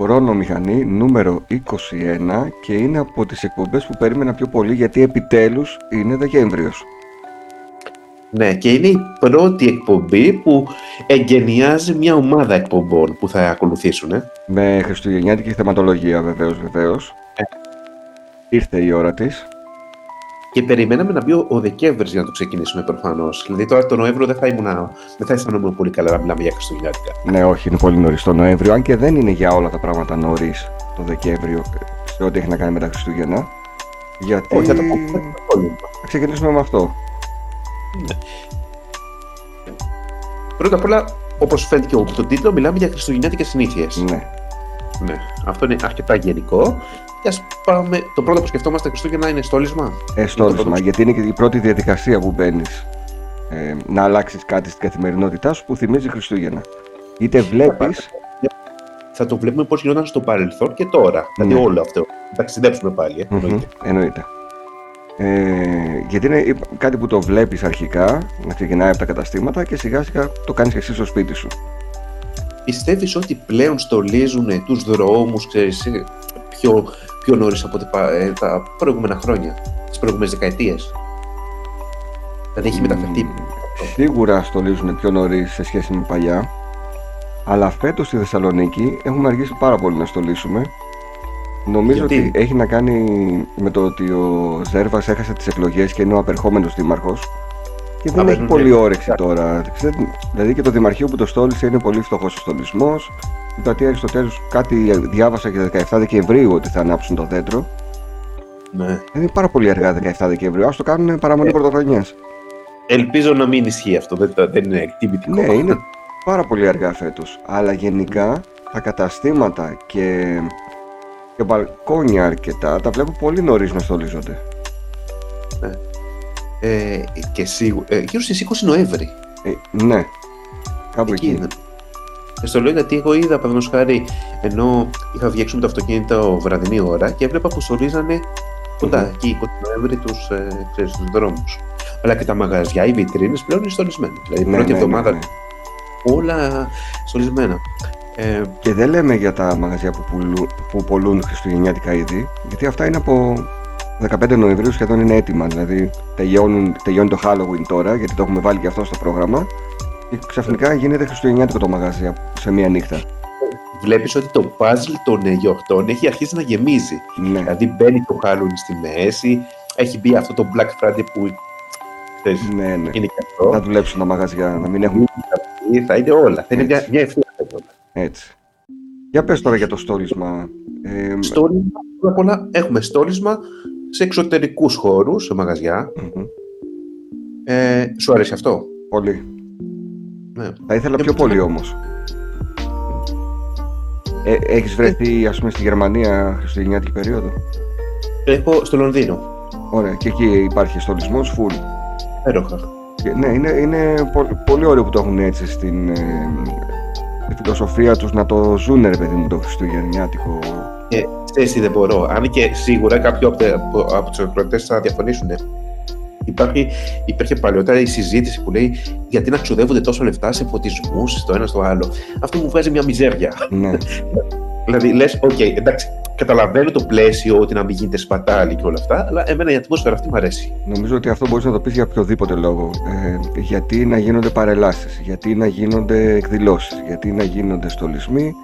Χρόνο μηχανή νούμερο 21 και είναι από τις εκπομπές που περίμενα πιο πολύ γιατί επιτέλους είναι Δεκέμβριος. Ναι, και είναι η πρώτη εκπομπή που εγκαινιάζει μια ομάδα εκπομπών που θα ακολουθήσουν. Ε. Με χριστουγεννιάτικη θεματολογία βεβαίως, βεβαίως. Ε. Ήρθε η ώρα της. Και περιμέναμε να μπει ο, ο Δεκέμβρης για να το ξεκινήσουμε προφανώς. Δηλαδή τώρα το Νοέμβριο δεν θα, ήμουν, δεν θα αισθανόμουν πολύ καλά να μιλάμε για Χριστουγεννιάτικα. Ναι, όχι, είναι πολύ νωρίς το Νοέμβριο, αν και δεν είναι για όλα τα πράγματα νωρίς το Δεκέμβριο σε ό,τι έχει να κάνει με τα Χριστούγεννα. Γιατί. Όχι, θα το πω. Θα ξεκινήσουμε με αυτό. Ναι. Πρώτα απ' όλα, όπως φαίνεται και από τον τίτλο, μιλάμε για Χριστουγεννιάτικες συνήθειες. Ναι. ναι. Αυτό είναι αρκετά γενικό. Και ας πάμε, το πρώτο που σκεφτόμαστε Χριστούγεννα είναι στόλισμα; Ε, στόλισμα, γιατί είναι και η πρώτη διαδικασία που μπαίνεις ε, να αλλάξεις κάτι στην καθημερινότητά σου που θυμίζει Χριστούγεννα. Είτε βλέπει. Θα το βλέπουμε πώς γινόταν στο παρελθόν και τώρα. Δηλαδή ναι. όλο αυτό. Θα ταξιδέψουμε πάλι. Ε, εννοείται. εννοείται. Ε, γιατί είναι κάτι που το βλέπεις αρχικά να ξεκινάει από τα καταστήματα και σιγά σιγά το κάνεις και εσύ στο σπίτι σου. Πιστεύεις ότι πλέον στολίζουν τους δρόμους, πιο πιο νωρίς από ε, τα προηγούμενα χρόνια, τις προηγούμενες δεκαετίες. Δηλαδή έχει μεταφερθεί. Σίγουρα στολίζουν πιο νωρίς σε σχέση με παλιά. Αλλά φέτος στη Θεσσαλονίκη έχουμε αργήσει πάρα πολύ να στολίσουμε. Νομίζω ότι έχει να κάνει με το ότι ο Ζέρβας έχασε τις εκλογές και είναι ο απερχόμενος δήμαρχος. Και δεν έχει πολύ όρεξη τώρα. Δηλαδή και το Δημαρχείο που το στόλισε είναι πολύ φτωχός ο στολισμός. Η πλατεία Αριστοτέλους κάτι διάβασα και 17 Δεκεμβρίου ότι θα ανάψουν το δέντρο. Ναι. Είναι πάρα πολύ αργά 17 Δεκεμβρίου. Α το κάνουν παραμονή ε, πρωτοχρονιάς. Ελπίζω να μην ισχύει αυτό. Δεν, δεν είναι τιμητικό. Ναι, είναι πάρα πολύ αργά φέτος. Αλλά γενικά τα καταστήματα και, και μπαλκόνια αρκετά τα βλέπω πολύ νωρίς να στολίζονται. Ναι. Ε, και σίγουρα. Ε, γύρω στις 20 Νοέμβρη. Ε, ναι. Κάπου εκεί. εκεί. Και στο λέω γιατί εγώ είδα, παραδείγματος χάρη, ενώ είχα βγει έξω με το αυτοκίνητο βραδινή ώρα και έβλεπα που στολίζανε κοντά mm-hmm. εκεί, 20 Νοέμβρη, τους ε, δρόμους. Αλλά και τα μαγαζιά, οι βιτρίνες πλέον είναι στολισμένα. Δηλαδή, ναι, πρώτη ναι, εβδομάδα ναι, ναι. όλα στολισμένα. Ε, και δεν λέμε για τα μαγαζιά που, πουλού, που πολλούν χριστουγεννιάτικα είδη, γιατί αυτά είναι από 15 Νοεμβρίου σχεδόν είναι έτοιμα. Δηλαδή τελειώνουν, τελειώνει το Halloween τώρα, γιατί το έχουμε βάλει και αυτό στο πρόγραμμα. Και ξαφνικά γίνεται Χριστουγεννιάτικο το μαγαζί σε μία νύχτα. Βλέπεις ότι το puzzle των γιορτών έχει αρχίσει να γεμίζει. Ναι. Δηλαδή μπαίνει το Halloween στη μέση, έχει μπει αυτό το Black Friday που θες, ναι, ναι. είναι και αυτό. Να δουλέψουν τα μαγαζιά, να μην έχουν... Θα είναι όλα, θα είναι μια, μια ευθεία Έτσι. Για πες τώρα για το στόλισμα. Ε, στόλισμα, πρώτα απ' όλα έχουμε στόλισμα σε εξωτερικούς χώρους, σε μαγαζιά. Mm-hmm. Ε, σου αρέσει αυτό; Πολύ. Ναι. Θα ήθελα πιο πολύ όμως. Ε, έχεις βρεθεί ας πούμε στη Γερμανία χριστουγεννιάτικη περίοδο; Έχω στο Λονδίνο. Ωραία. Και εκεί υπάρχει στολισμός full. Έροχα. ναι, είναι, είναι πολύ, πολύ ωραίο που το έχουν έτσι στην ε, φιλοσοφία τους να το ζουν ρε παιδί μου το χριστουγεννιάτικο. Ε, εσύ δεν μπορώ. Αν και σίγουρα κάποιοι από, από, από τους εκπληκτέ θα διαφωνήσουν. Υπάρχει, υπήρχε παλιότερα η συζήτηση που λέει γιατί να ξοδεύονται τόσο λεφτά σε φωτισμούς στο ένα στο άλλο. Αυτό μου βγάζει μια μιζέρια. Ναι. δηλαδή λες, OK, okay, εντάξει, καταλαβαίνω το πλαίσιο ότι να μην γίνεται σπατάλη και όλα αυτά, αλλά εμένα η ατμόσφαιρα αυτή μου αρέσει. Νομίζω ότι αυτό μπορείς να το πεις για οποιοδήποτε λόγο. Ε, γιατί να γίνονται παρελάσεις, γιατί να γίνονται εκδηλώσεις, γιατί να γίνονται στολισμοί.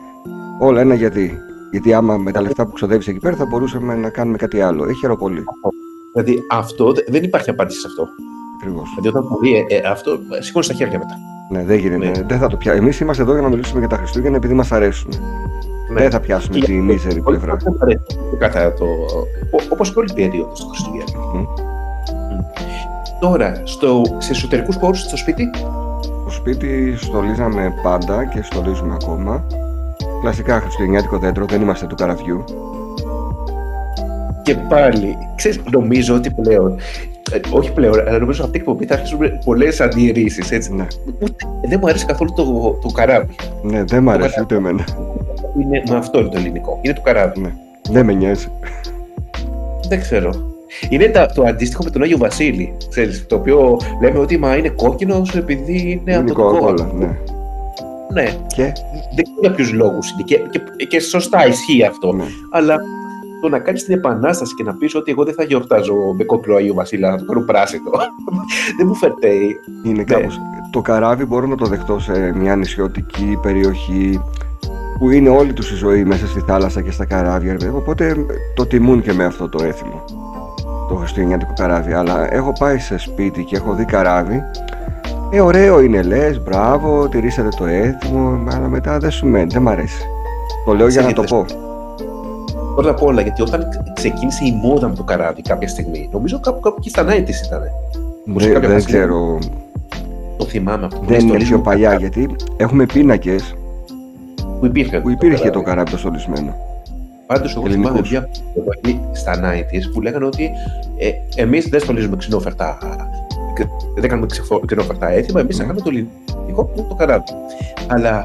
Όλα ένα γιατί. Γιατί άμα με τα λεφτά που ξοδεύεις εκεί πέρα θα μπορούσαμε να κάνουμε κάτι άλλο. Έχει πολύ. Δηλαδή αυτό δεν υπάρχει απάντηση σε αυτό. Ακριβώς. Δηλαδή όταν μου πει ε, αυτό, σηκώνει τα χέρια μετά. Ναι, δεν γίνεται. Ναι. Δεν θα το πια... Εμείς είμαστε εδώ για να μιλήσουμε για τα Χριστούγεννα επειδή μας αρέσουν. Ναι. Δεν θα πιάσουμε τη μίζερη πλευρά. Κατά το... Όπως και όλη η περίοδο του Χριστούγεννα. Mm. Τώρα, στο... σε εσωτερικούς χώρους, στο σπίτι; Στο σπίτι στολίζαμε πάντα και στολίζουμε ακόμα. Κλασικά χριστουγεννιάτικο δέντρο, δεν είμαστε του καραβιού. Και πάλι, ξέρεις, νομίζω ότι πλέον, ε, όχι πλέον, αλλά νομίζω αυτή η εκπομπή θα αρχίσουν πολλές αντιρρήσεις. Έτσι. Ναι. δεν μου αρέσει καθόλου το, το καράβι. Ναι, δεν μου αρέσει ούτε εμένα. Είναι, με αυτό είναι το ελληνικό. Είναι το καράβι. Ναι. Δεν με νοιάζει. Δεν ξέρω. Είναι τα, το αντίστοιχο με τον Άγιο Βασίλη. Ξέρεις, το οποίο λέμε ότι μα είναι κόκκινος επειδή είναι, είναι από το κόκκινο. Ναι. ναι. Και... Δεν ξέρω για ποιους λόγους είναι. Και, και, και, σωστά ισχύει αυτό. Ναι. Αλλά το να κάνεις την επανάσταση και να πεις ότι εγώ δεν θα γιορτάζω με κόκκινο Αγίου Βασίλα, θα το κάνω πράσινο. δεν μου φερτέει. Είναι ναι. κάπως. Το καράβι μπορώ να το δεχτώ σε μια νησιωτική περιοχή που είναι όλη τους η ζωή μέσα στη θάλασσα και στα καράβια. Οπότε το τιμούν και με αυτό το έθιμο. Το χριστουγεννιάτικο καράβι. Αλλά έχω πάει σε σπίτι και έχω δει καράβι. Ε, ωραίο είναι, λες, μπράβο, τηρήσατε το έθιμο, αλλά μετά δεν σου μένει, δεν μ' αρέσει. Το λέω για να το πω. Πρώτα απ' όλα, γιατί όταν ξεκίνησε η μόδα με το καράβι κάποια στιγμή, νομίζω κάπου, κάπου εκεί στα 90 ήταν. Δεν, δεν ξέρω. Το θυμάμαι αυτό. Δεν είναι πιο παλιά, γιατί έχουμε πίνακες που υπήρχε, που υπήρχε το, το καράβι το στολισμένο. Πάντως, εγώ θυμάμαι μια στα 90 που λέγανε ότι ε, εμείς δεν στολίζουμε ξινόφερτα. Δεν κάνουμε ξινόφερτα έθιμα, εμείς θα κάνουμε το ελληνικό που είναι το καράβι. Αλλά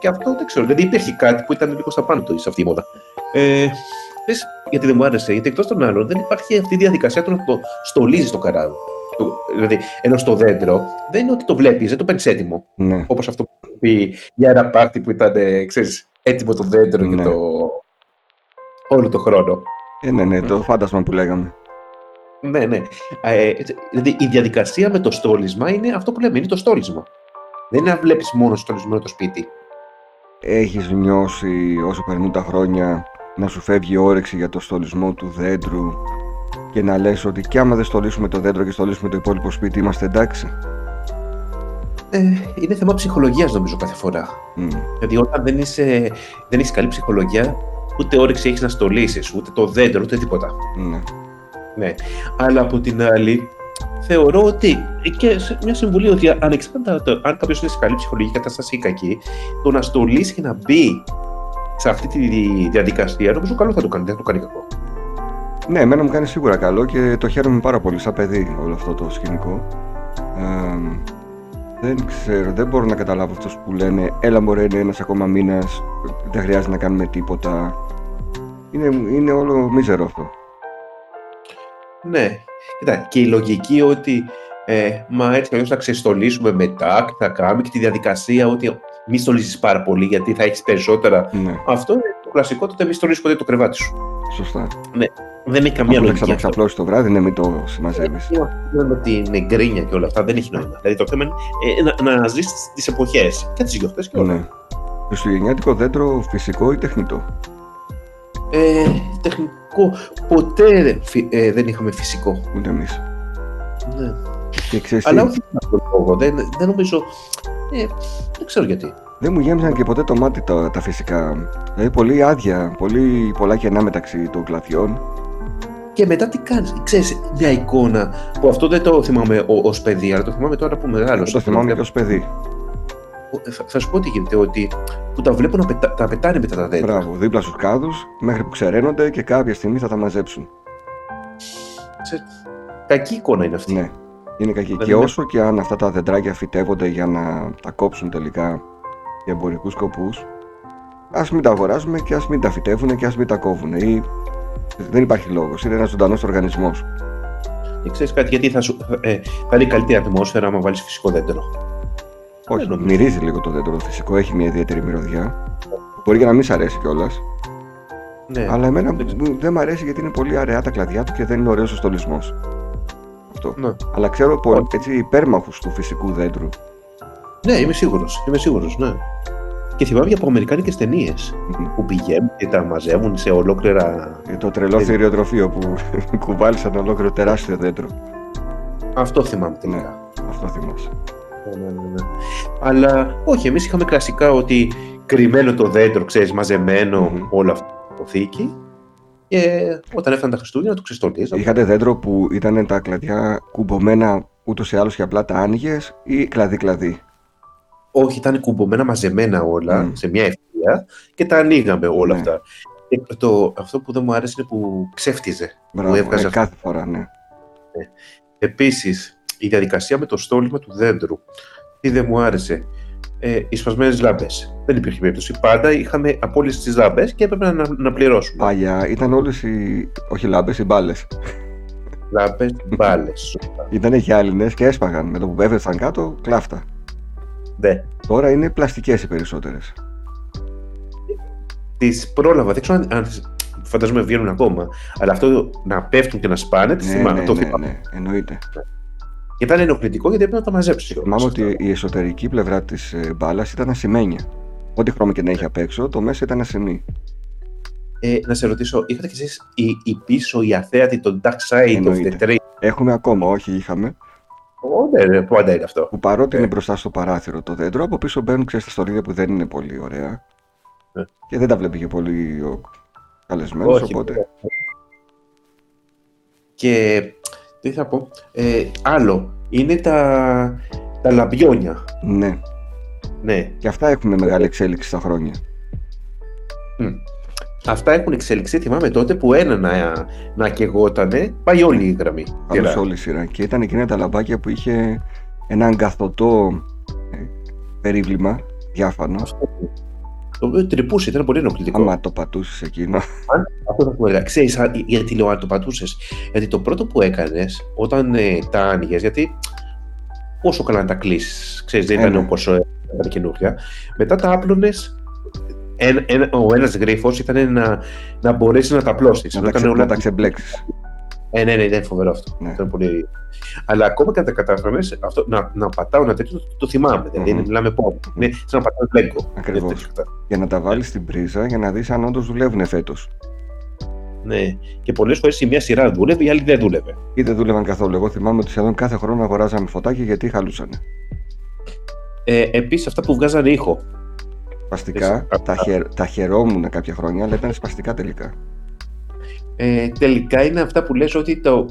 και αυτό δεν ξέρω. Δηλαδή υπήρχε κάτι που ήταν λίγο στα πάνω του σε αυτή η μόδα. Ε, πες, γιατί δεν μου άρεσε, γιατί εκτός των άλλων δεν υπάρχει αυτή η διαδικασία του να το στολίζεις το καράβι. Το, δηλαδή, ενώ στο δέντρο δεν είναι ότι το βλέπεις, δεν το παίρνεις έτοιμο. Ναι. Όπως αυτό που πει για ένα πάρτι που ήταν ξέρεις, έτοιμο το δέντρο ναι. για το, όλο το χρόνο. Ε, ναι, ναι, το φάντασμα που λέγαμε. Ναι, ναι. Ε, δηλαδή η διαδικασία με το στόλισμα είναι αυτό που λέμε, είναι το στόλισμα. Δεν είναι να βλέπεις μόνο στολισμένο το σπίτι. Έχεις νιώσει όσο περνούν τα χρόνια να σου φεύγει όρεξη για το στολισμό του δέντρου και να λες ότι κι άμα δεν στολίσουμε το δέντρο και στολίσουμε το υπόλοιπο σπίτι είμαστε εντάξει. Ε, είναι θέμα ψυχολογίας νομίζω κάθε φορά. Mm. Δηλαδή όταν δεν, είσαι, δεν έχεις καλή ψυχολογία ούτε όρεξη έχεις να στολίσεις, ούτε το δέντρο, ούτε τίποτα. Mm. Ναι. Αλλά από την άλλη θεωρώ ότι και σε μια συμβουλή ότι ανεξάρτητα αν κάποιος είναι σε καλή ψυχολογική κατάσταση ή κακή, το να στολίσει και να μπει σε αυτή τη διαδικασία νομίζω καλό θα το κάνει, δεν θα το κάνει κακό. Ναι, εμένα μου κάνει σίγουρα καλό και το χαίρομαι πάρα πολύ σαν παιδί όλο αυτό το σκηνικό. Ε, δεν ξέρω, δεν μπορώ να καταλάβω αυτούς που λένε έλα μωρέ είναι ένας ακόμα μήνας, δεν χρειάζεται να κάνουμε τίποτα. Είναι, είναι όλο μίζερο αυτό. Ναι, Κοίτα, και η λογική ότι ε, μα έτσι κι να ξεστολίσουμε μετά και θα κάνουμε και τη διαδικασία ότι μη στολίζεις πάρα πολύ γιατί θα έχεις περισσότερα. Ναι. Αυτό είναι το κλασικό, τότε μη στολίζει ποτέ το κρεβάτι σου. Σωστά. Ναι. Δεν έχει καμία λογική. Θα το ξαπλώσει το βράδυ, ναι, μην το συμμαζεύεις. Δεν με την γκρίνια και όλα αυτά δεν έχει νόημα. Δηλαδή το θέμα είναι ε, να, να ζεις τις εποχές και τις γιορτές και όλα. Ναι. Χριστουγεννιάτικο δέντρο φυσικό ή τεχνητό; Ε, τεχνικό. Ποτέ ε, δεν είχαμε φυσικό. Ούτε εμείς. Ναι. Και ξέρεις Αλλά όχι με αυτόν τον λόγο. Δεν, δεν νομίζω. Ε, δεν ξέρω γιατί. Δεν μου γέμισαν και ποτέ το μάτι τα, τα φυσικά. Δηλαδή πολύ άδεια, πολύ, πολλά κενά μεταξύ των κλαθιών. Και μετά τι κάνεις, ξέρεις μια εικόνα που αυτό δεν το θυμάμαι ως παιδί, αλλά το θυμάμαι τώρα που μεγάλος. Το θυμάμαι και ως παιδί θα σου πω τι γίνεται, ότι που τα βλέπω να πετα, τα πετάνε μετά τα δέντρα. Μπράβο, δίπλα στους κάδους μέχρι που ξεραίνονται και κάποια στιγμή θα τα μαζέψουν. Σε... Κακή εικόνα είναι αυτή. Ναι, είναι κακή. και όσο και αν αυτά τα δεντράκια φυτεύονται για να τα κόψουν τελικά για εμπορικούς σκοπούς, ας μην τα αγοράζουμε και ας μην τα φυτεύουν και ας μην τα κόβουν. Ή... Δεν υπάρχει λόγος. Είναι ένας ζωντανός οργανισμός. Και ξέρεις κάτι, γιατί θα, σου, ε, θα είναι καλύτερη ατμόσφαιρα άμα βάλεις φυσικό δέντρο. Όχι, νομίζω. μυρίζει λίγο το δέντρο το φυσικό, έχει μια ιδιαίτερη μυρωδιά. Μπορεί και να μην σ' αρέσει κιόλας. Ναι, αλλά εμένα δεν, δεν μ' αρέσει γιατί είναι πολύ αραιά τα κλαδιά του και δεν είναι ωραίος ο στολισμός. Αυτό. Ναι. Αλλά ξέρω πολύ, έτσι υπέρμαχου του φυσικού δέντρου. Ναι, είμαι σίγουρος. Είμαι σίγουρος, ναι. Και θυμάμαι από αμερικάνικες ταινίες mm-hmm. που πηγαίνουν και τα μαζεύουν σε ολόκληρα. Και το τρελό ε... θηριοτροφείο που κουβάλισαν ολόκληρο τεράστιο δέντρο. Αυτό θυμάμαι τελικά. Ναι, αυτό θυμάσαι. Ναι, ναι, ναι. Αλλά όχι, εμείς είχαμε κλασικά ότι κρυμμένο το δέντρο, ξέρεις, μαζεμένο mm-hmm. όλο αυτό το αποθήκη. Και όταν έφτανε τα Χριστούγεννα, το ξεστολίζαμε. Είχατε δέντρο που ήταν τα κλαδιά κουμπωμένα ούτως ή άλλως και απλά τα άνοιγες ή κλαδί-κλαδί. Όχι, ήταν κουμπωμένα μαζεμένα όλα σε μια ευθεία και τα ανοίγαμε όλα ναι. αυτά. Και το, αυτό που δεν μου άρεσε είναι που ξέφτιζε. Μπράβο, που έβγαζε ε, κάθε φορά, ναι. ναι. Επίσης, η διαδικασία με το στόλισμα του δέντρου. Τι δεν μου άρεσε. Ε, οι σπασμένες λάμπες. Δεν υπήρχε περίπτωση. Πάντα είχαμε απόλυση τι λάμπες και έπρεπε να, να πληρώσουμε. Παλιά ήταν όλες οι. Όχι λάμπες, οι μπάλες. Λάμπες, μπάλες. ήταν γυάλινε και έσπαγαν. Με το που έβεσαν κάτω, κλάφτα. Ναι. Τώρα είναι πλαστικές οι περισσότερες. Τις πρόλαβα, δεν ξέρω αν, αν φαντάζομαι βγαίνουν ακόμα. Αλλά αυτό να πέφτουν και να σπάνε, τις ναι, θυμάμαι. ναι, το ναι, θυμάμαι. ναι, εννοείται. Και ήταν ενοχλητικό γιατί έπρεπε να τα μαζέψεις. Θυμάμαι ότι η εσωτερική πλευρά της ε, μπάλας ήταν ασημένια. Ό,τι χρώμα και να έχει απ' έξω, το μέσα ήταν ασημή. Ε, να σε ρωτήσω, είχατε κι εσείς η, η πίσω, η αθέατη, το dark side of the Εννοείται. tree. Έχουμε ακόμα, όχι είχαμε, Ω, ναι, ναι, πάντα είναι αυτό. που παρότι Ε. είναι μπροστά στο παράθυρο το δέντρο, από πίσω μπαίνουν ξέρεις, τα στολίδια που δεν είναι πολύ ωραία. Ε. Και δεν τα βλέπει και πολύ ο καλεσμένος, Όχι, οπότε... ναι. Και τι θα πω, ε, άλλο, είναι τα, τα λαμπιόνια. Ναι, Ναι, και αυτά έχουν μεγάλη εξέλιξη στα χρόνια. Μμ. Αυτά έχουν εξελιχθεί. Θυμάμαι τότε που ένα να, να κεγότανε, πάει όλη η γραμμή. Πάνω Σειρά. σε όλη η σειρά. Και ήταν εκείνα τα λαμπάκια που είχε ένα αγκαθωτό ε, περίβλημα, διάφανο. Το οποίο τρυπούσε, ήταν πολύ ενοχλητικό. Άμα το πατούσες εκείνο. Αυτό θα πω. έλεγα. Ξέρεις α, γιατί λέω αν το πατούσες. Γιατί το πρώτο που έκανες όταν ε, τα άνοιγες, γιατί πόσο καλά να τα κλείσεις, ξέρεις, δεν Ε, ήταν ναι. όπως τα καινούργια. Μετά τα άπλωνες. Ένα, ένα, ο ένας γρίφος ήταν να, να μπορέσεις να τα απλώσεις. να, τα ξε, να τα ξεμπλέξεις. Ε, ναι, ναι, ήταν φοβερό αυτό. Ναι. Ήταν πολύ... Αλλά ακόμα και αν τα κατάφεραμε, αυτό να, να πατάω ένα τέτοιο το, το θυμάμαι. Δηλαδή, Μμμ. μιλάμε πόδι. Είναι σαν να πατάω λέγκο. Ακριβώς. Είναι τέτοιο κατα- Για να τα βάλεις στην πρίζα για να δεις αν όντως δουλεύουν φέτος. Ναι. Και πολλές φορές η μία σειρά δούλευε, η άλλη δεν δούλευε. Ή δεν δούλευαν καθόλου. Εγώ θυμάμαι ότι σχεδόν κάθε χρόνο αγοράζαμε φωτάκια γιατί χαλούσανε. Ε, Επίσης, αυτά που βγάζανε ήχο. Σπαστικά, Εσύ- τα, χαιρ, τα χαιρόμουν κάποια χρόνια, αλλά ήταν σπαστικά τελικά. Ε, τελικά είναι αυτά που λες ότι το,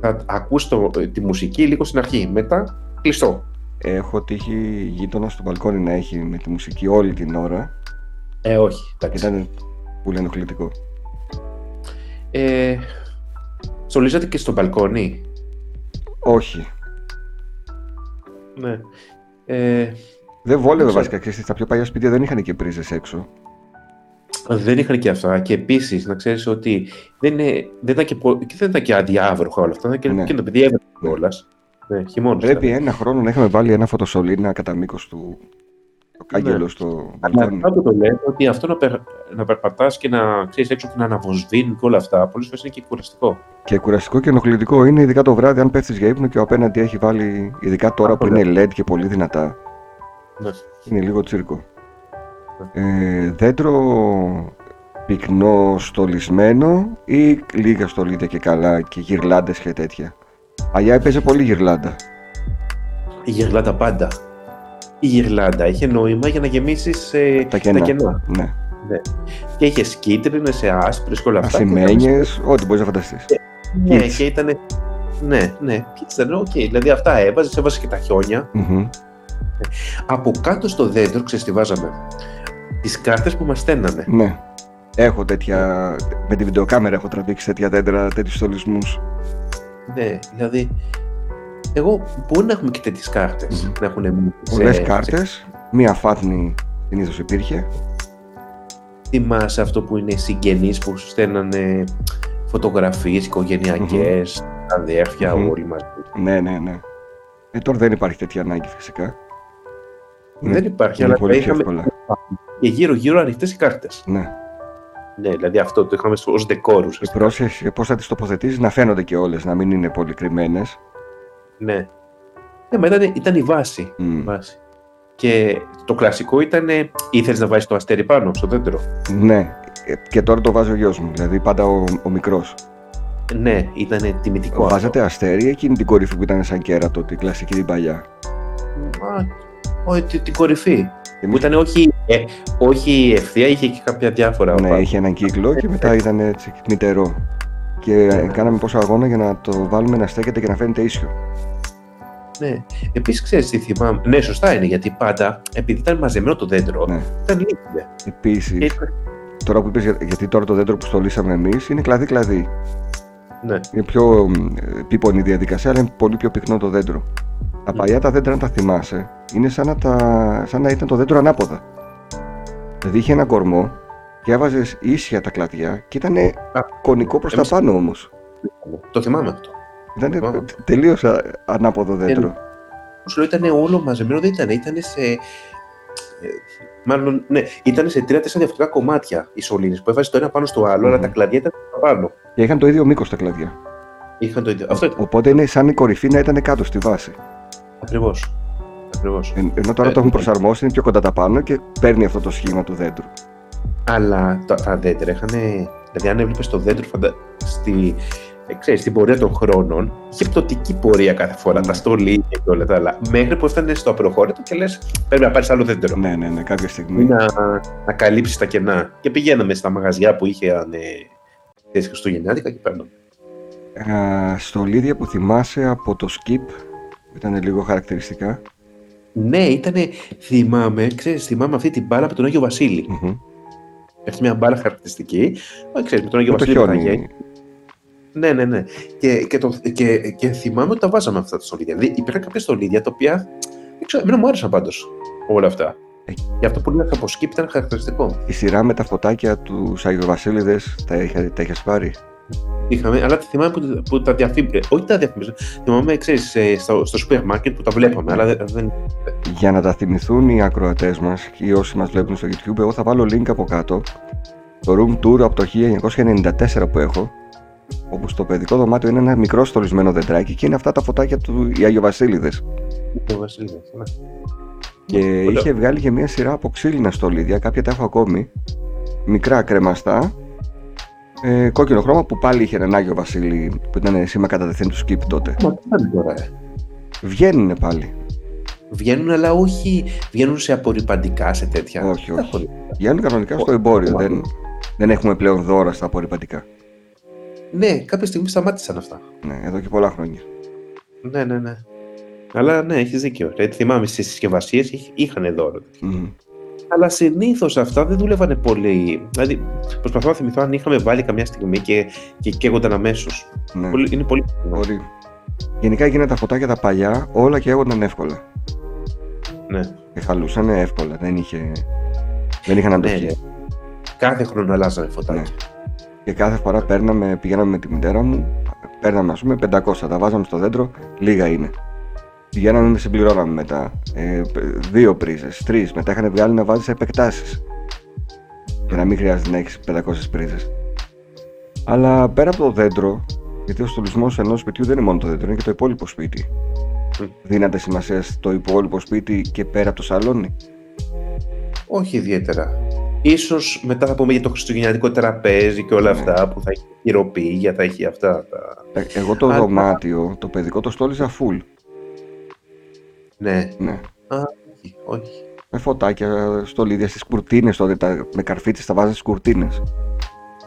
θα ακούς το, τη μουσική λίγο στην αρχή. Μετά κλειστό. Έχω τύχει γείτονας στο μπαλκόνι να έχει με τη μουσική όλη την ώρα Ε, όχι. και Εντάξει. ήταν πολύ ενοχλητικό. Ε, στολίζατε και στο μπαλκόνι; Όχι. Ναι. Ε, Δεν βόλευε ξέρω. βασικά. Ξέρεις, στα πιο παλιά σπίτια δεν είχαν και πρίζες έξω. Δεν είχαν και αυτά. Και επίσης να ξέρεις ότι δεν, είναι, δεν, ήταν και, πο- και δεν ήταν και αδιάβροχα όλα αυτά. Ήταν και, Ναι. και το παιδί έβρεχε κιόλας. Ναι, χειμώνα. Πρέπει ένα χρόνο να είχαμε βάλει ένα φωτοσολίνα κατά μήκος του το κάγκελος Ναι. στο Αλλά μπαλκόνι. αυτά που το λένε ότι αυτό να, περ, να περπατάς και να ξέρεις έξω και να αναβοσβήνει και όλα αυτά, πολλές φορές είναι και κουραστικό. Και κουραστικό και ενοχλητικό είναι ειδικά το βράδυ αν πέφτεις για ύπνο και ο απέναντι έχει βάλει, ειδικά τώρα που Αυτό είναι LED και πολύ δυνατά. Ναι. Είναι λίγο τσίρκο. Ε, δέντρο πυκνό στολισμένο ή λίγα στολίδια και καλά και γυρλάντες και τέτοια. Παλιά έπαιζε πολύ γυρλάντα. Η γυρλάντα πάντα. Η γυρλάντα είχε νόημα για να γεμίσεις ε, Τα κενά. τα κενά. Ναι. Και είχες κίτρινες, άσπρες και όλα αυτά. και Ασημένιες, ό,τι μπορείς να φανταστείς. Ναι, Kids. και ήταν. Ναι, ναι, και ήταν οκ. Δηλαδή αυτά έβαζες, έβαζες και τα χιόνια. Μμμ. Από κάτω στο δέντρο, ξέρεις τι βάζαμε. Τις κάρτες που μας στέλνανε. Ναι. Έχω τέτοια, με τη βιντεοκάμερα έχω τραβήξει τέτοια δέντρα, τέτοιους στολισμούς. Ναι, δηλαδή. Εγώ μπορεί να έχουμε και τέτοιες κάρτες. Μμμ. Να έχουν μείνει σε- Πολλές σε- κάρτες, μία φάτνη συνήθως υπήρχε. Θυμάσαι αυτό που είναι συγγενείς που σου στέλνανε φωτογραφίες οικογενειακές, αδέρφια, Μμμ. όλοι μαζί. Ναι, ναι, ναι. Ε, τώρα δεν υπάρχει τέτοια ανάγκη φυσικά. Είναι- Δεν υπάρχει, Είναι αλλά πολύ τα πιο είχαμε εύκολα. Και γύρω-γύρω ανοιχτές οι κάρτες. Ναι. Ναι, δηλαδή αυτό το είχαμε ως δεκόρ Η ουσιαστικά. πρόσθεση, πώς θα τις τοποθετήσεις να φαίνονται και όλες, να μην είναι πολύ κρυμμένες. Ναι. Ναι, μα ήταν, ήταν η βάση. Μμ. βάση. Και το κλασικό ήταν, ήθελες να βάζεις το αστέρι πάνω στο δέντρο. Ναι. Ε, Και τώρα το βάζει ο γιος μου, δηλαδή πάντα ο, ο μικρός. Ναι, ήταν τιμητικό. αυτό. Βάζατε αστέρι εκείνη την κορυφή που ήταν σαν κέρατο, την κλασική την παλιά. Μα, όχι, την, την κορυφή. Που Εμείς- ήταν όχι, ε, όχι ευθεία, είχε και κάποια διάφορα. Ναι, πάνω. είχε έναν κύκλο και μετά ήταν έτσι κνητερό. Και ε, κάναμε πόσο αγώνα για να το βάλουμε να στέκεται και να φαίνεται ίσιο. Ναι. Επίσης, ξέρεις τι θυμάμαι. Ναι, σωστά είναι γιατί πάντα, επειδή ήταν μαζεμένο το δέντρο, Ναι. ήταν λίγε. Επίσης, Και- τώρα που είπες, για- γιατί τώρα το δέντρο που στολίσαμε εμείς είναι κλαδί-κλαδί. Ναι. Είναι πιο ε, επίπονη η διαδικασία, αλλά είναι πολύ πιο πυκνό το δέντρο. Τα Μμ. παλιά τα δέντρα, αν τα θυμάσαι, είναι σαν να, τα... σαν να ήταν το δέντρο ανάποδα. Δηλαδή είχε ένα κορμό και έβαζες ίσια τα κλαδιά και ήταν κονικό προς τα εμείς- πάνω όμως. Το θυμάμαι αυτό. Ήταν Θυμάμαι. τελείως ανάποδο δέντρο. Σου λέω ήταν όλο μαζεμένο, δεν ήταν, ήταν σε. ε, Μάλλον, ναι, ήταν σε τρία-τέσσερα διαφορετικά κομμάτια οι σωλήνες που έβαζες το ένα πάνω στο άλλο, αλλά Μμμ. τα κλαδιά ήταν πάνω. Και είχαν το ίδιο μήκος τα κλαδιά. Είχαν το ίδιο. Αυτό ήταν. Οπότε είναι σαν η κορυφή να ήταν κάτω στη βάση. Ακριβώς. Ακριβώς. Εν- Ενώ τώρα Ε, το έχουν προσαρμόσει, είναι πιο κοντά τα πάνω και παίρνει αυτό το σχήμα του δέντρου. Αλλά τα, τα δέντρα είχαν. Δηλαδή, αν έβλεπες το δέντρο φαντα... στη, ε, ξέρεις, στην πορεία των χρόνων, είχε πτωτική πορεία κάθε φορά. Ναι. Τα στολίδια και όλα τα άλλα. Μέχρι που έφτανε στο απροχώρητο και λες: Πρέπει να πάρεις άλλο δέντρο. Ναι, ναι, ναι, κάποια στιγμή. Ή να, να καλύψεις τα κενά. Και πηγαίναμε στα μαγαζιά που είχε ε, Χριστουγεννιάτικα και παίρναμε. Α, στολίδια που θυμάσαι από το skip, που ήταν λίγο χαρακτηριστικά. Ναι, ήταν. Θυμάμαι, ξέρεις, θυμάμαι αυτή την μπάλα με τον Άγιο Βασίλη. Μμμ. Αυτή μια μπάλα χαρακτηριστική. Ε, Ξέρεις, με τον Άγιο Με το Βασίλη Παναγία. χιόνι. Ναι, ναι, ναι. Και, και, το, και, και θυμάμαι ότι τα βάζαμε αυτά τα στολίδια. Δηλαδή υπήρχαν κάποια στολίδια τα οποία. Δεν ξέρω, εμένα μου άρεσαν πάντως όλα αυτά. Ε. Και αυτό που λέγαμε από skip ήταν χαρακτηριστικό. Η σειρά με τα φωτάκια του Αγιοβασίλειδες τα, είχε, τα είχες πάρει; Είχαμε, αλλά τη θυμάμαι που, που τα διαφήμιζε. Όχι τα διαφήμιζε. Θυμάμαι, ξέρεις, στο, στο σούπερ μάρκετ που τα βλέπαμε. Αλλά δεν. δεν Για να τα θυμηθούν οι ακροατές μας ή όσοι μας βλέπουν στο YouTube, εγώ θα βάλω link από κάτω. Το room tour από το 1994 που έχω, όπου στο παιδικό δωμάτιο είναι ένα μικρό στολισμένο δεντράκι και είναι αυτά τα φωτάκια του οι Αγιοβασίλειδες. ο Βασίλης, ναι. Και Ωραία. είχε βγάλει και μια σειρά από ξύλινα στολίδια, κάποια τα έχω ακόμη. Μικρά κρεμαστά. Ε, κόκκινο χρώμα που πάλι είχε έναν Άγιο Βασίλη που ήταν σήμα καταδεθέν του Skip τότε. Μα τι κάνει τώρα, ε; Βγαίνουν πάλι. Βγαίνουν, αλλά όχι. Βγαίνουν σε απορριπαντικά, σε τέτοια. Όχι, Τα όχι. απορρι- Βγαίνουν κανονικά στο εμπόριο. Δεν, δεν έχουμε πλέον δώρα στα απορριπαντικά. Ναι, κάποια στιγμή σταμάτησαν αυτά. Ναι, εδώ και πολλά χρόνια. Ναι, ναι, ναι. Αλλά ναι, έχεις δίκιο. Δηλαδή, θυμάμαι στις συσκευασίες είχαν δώρο. Μμμ. Αλλά συνήθως αυτά δεν δούλευαν πολύ. Δηλαδή, προσπαθώ να θυμηθώ αν είχαμε βάλει καμιά στιγμή και, και καίγονταν αμέσως. Ναι, Είναι πολύ πιθανό. μπορεί. Γενικά εκείνα τα φωτάκια τα παλιά όλα και έγονταν εύκολα. Ναι. Και χαλούσαν εύκολα. Δεν, είχε, δεν είχαν Ναι, αντοχή. ναι. Κάθε χρόνο αλλάζανε Ναι. φωτάκια. Και κάθε φορά παίρναμε, πηγαίναμε με τη μητέρα μου, παίρναμε ας πούμε 500, τα βάζαμε στο δέντρο, λίγα είναι. Πηγαίναμε, συμπληρώναμε μετά. Ε, π- δύο πρίζες, τρεις. Μετά είχαν βγάλει να βάζεις επεκτάσεις. Για να μην χρειάζεται να έχεις 500 πρίζες. Αλλά πέρα από το δέντρο, γιατί ο στολισμός ενός σπιτιού δεν είναι μόνο το δέντρο, είναι και το υπόλοιπο σπίτι. Μμ. Δίνατε σημασία στο υπόλοιπο σπίτι και πέρα από το σαλόνι. Όχι ιδιαίτερα. Ίσως μετά θα πούμε για το χριστουγεννιάτικο τραπέζι και όλα Ναι. αυτά που θα έχει χειροποίηια, θα έχει αυτά. Τα... Ε, Εγώ το Αλλά- δωμάτιο, το παιδικό, το στόλιζα full. Ναι, Ναι. όχι, όχι. Με φωτάκια, στολίδια στις κουρτίνες τότε, τα, με καρφίτσες τα βάζανε στις κουρτίνες.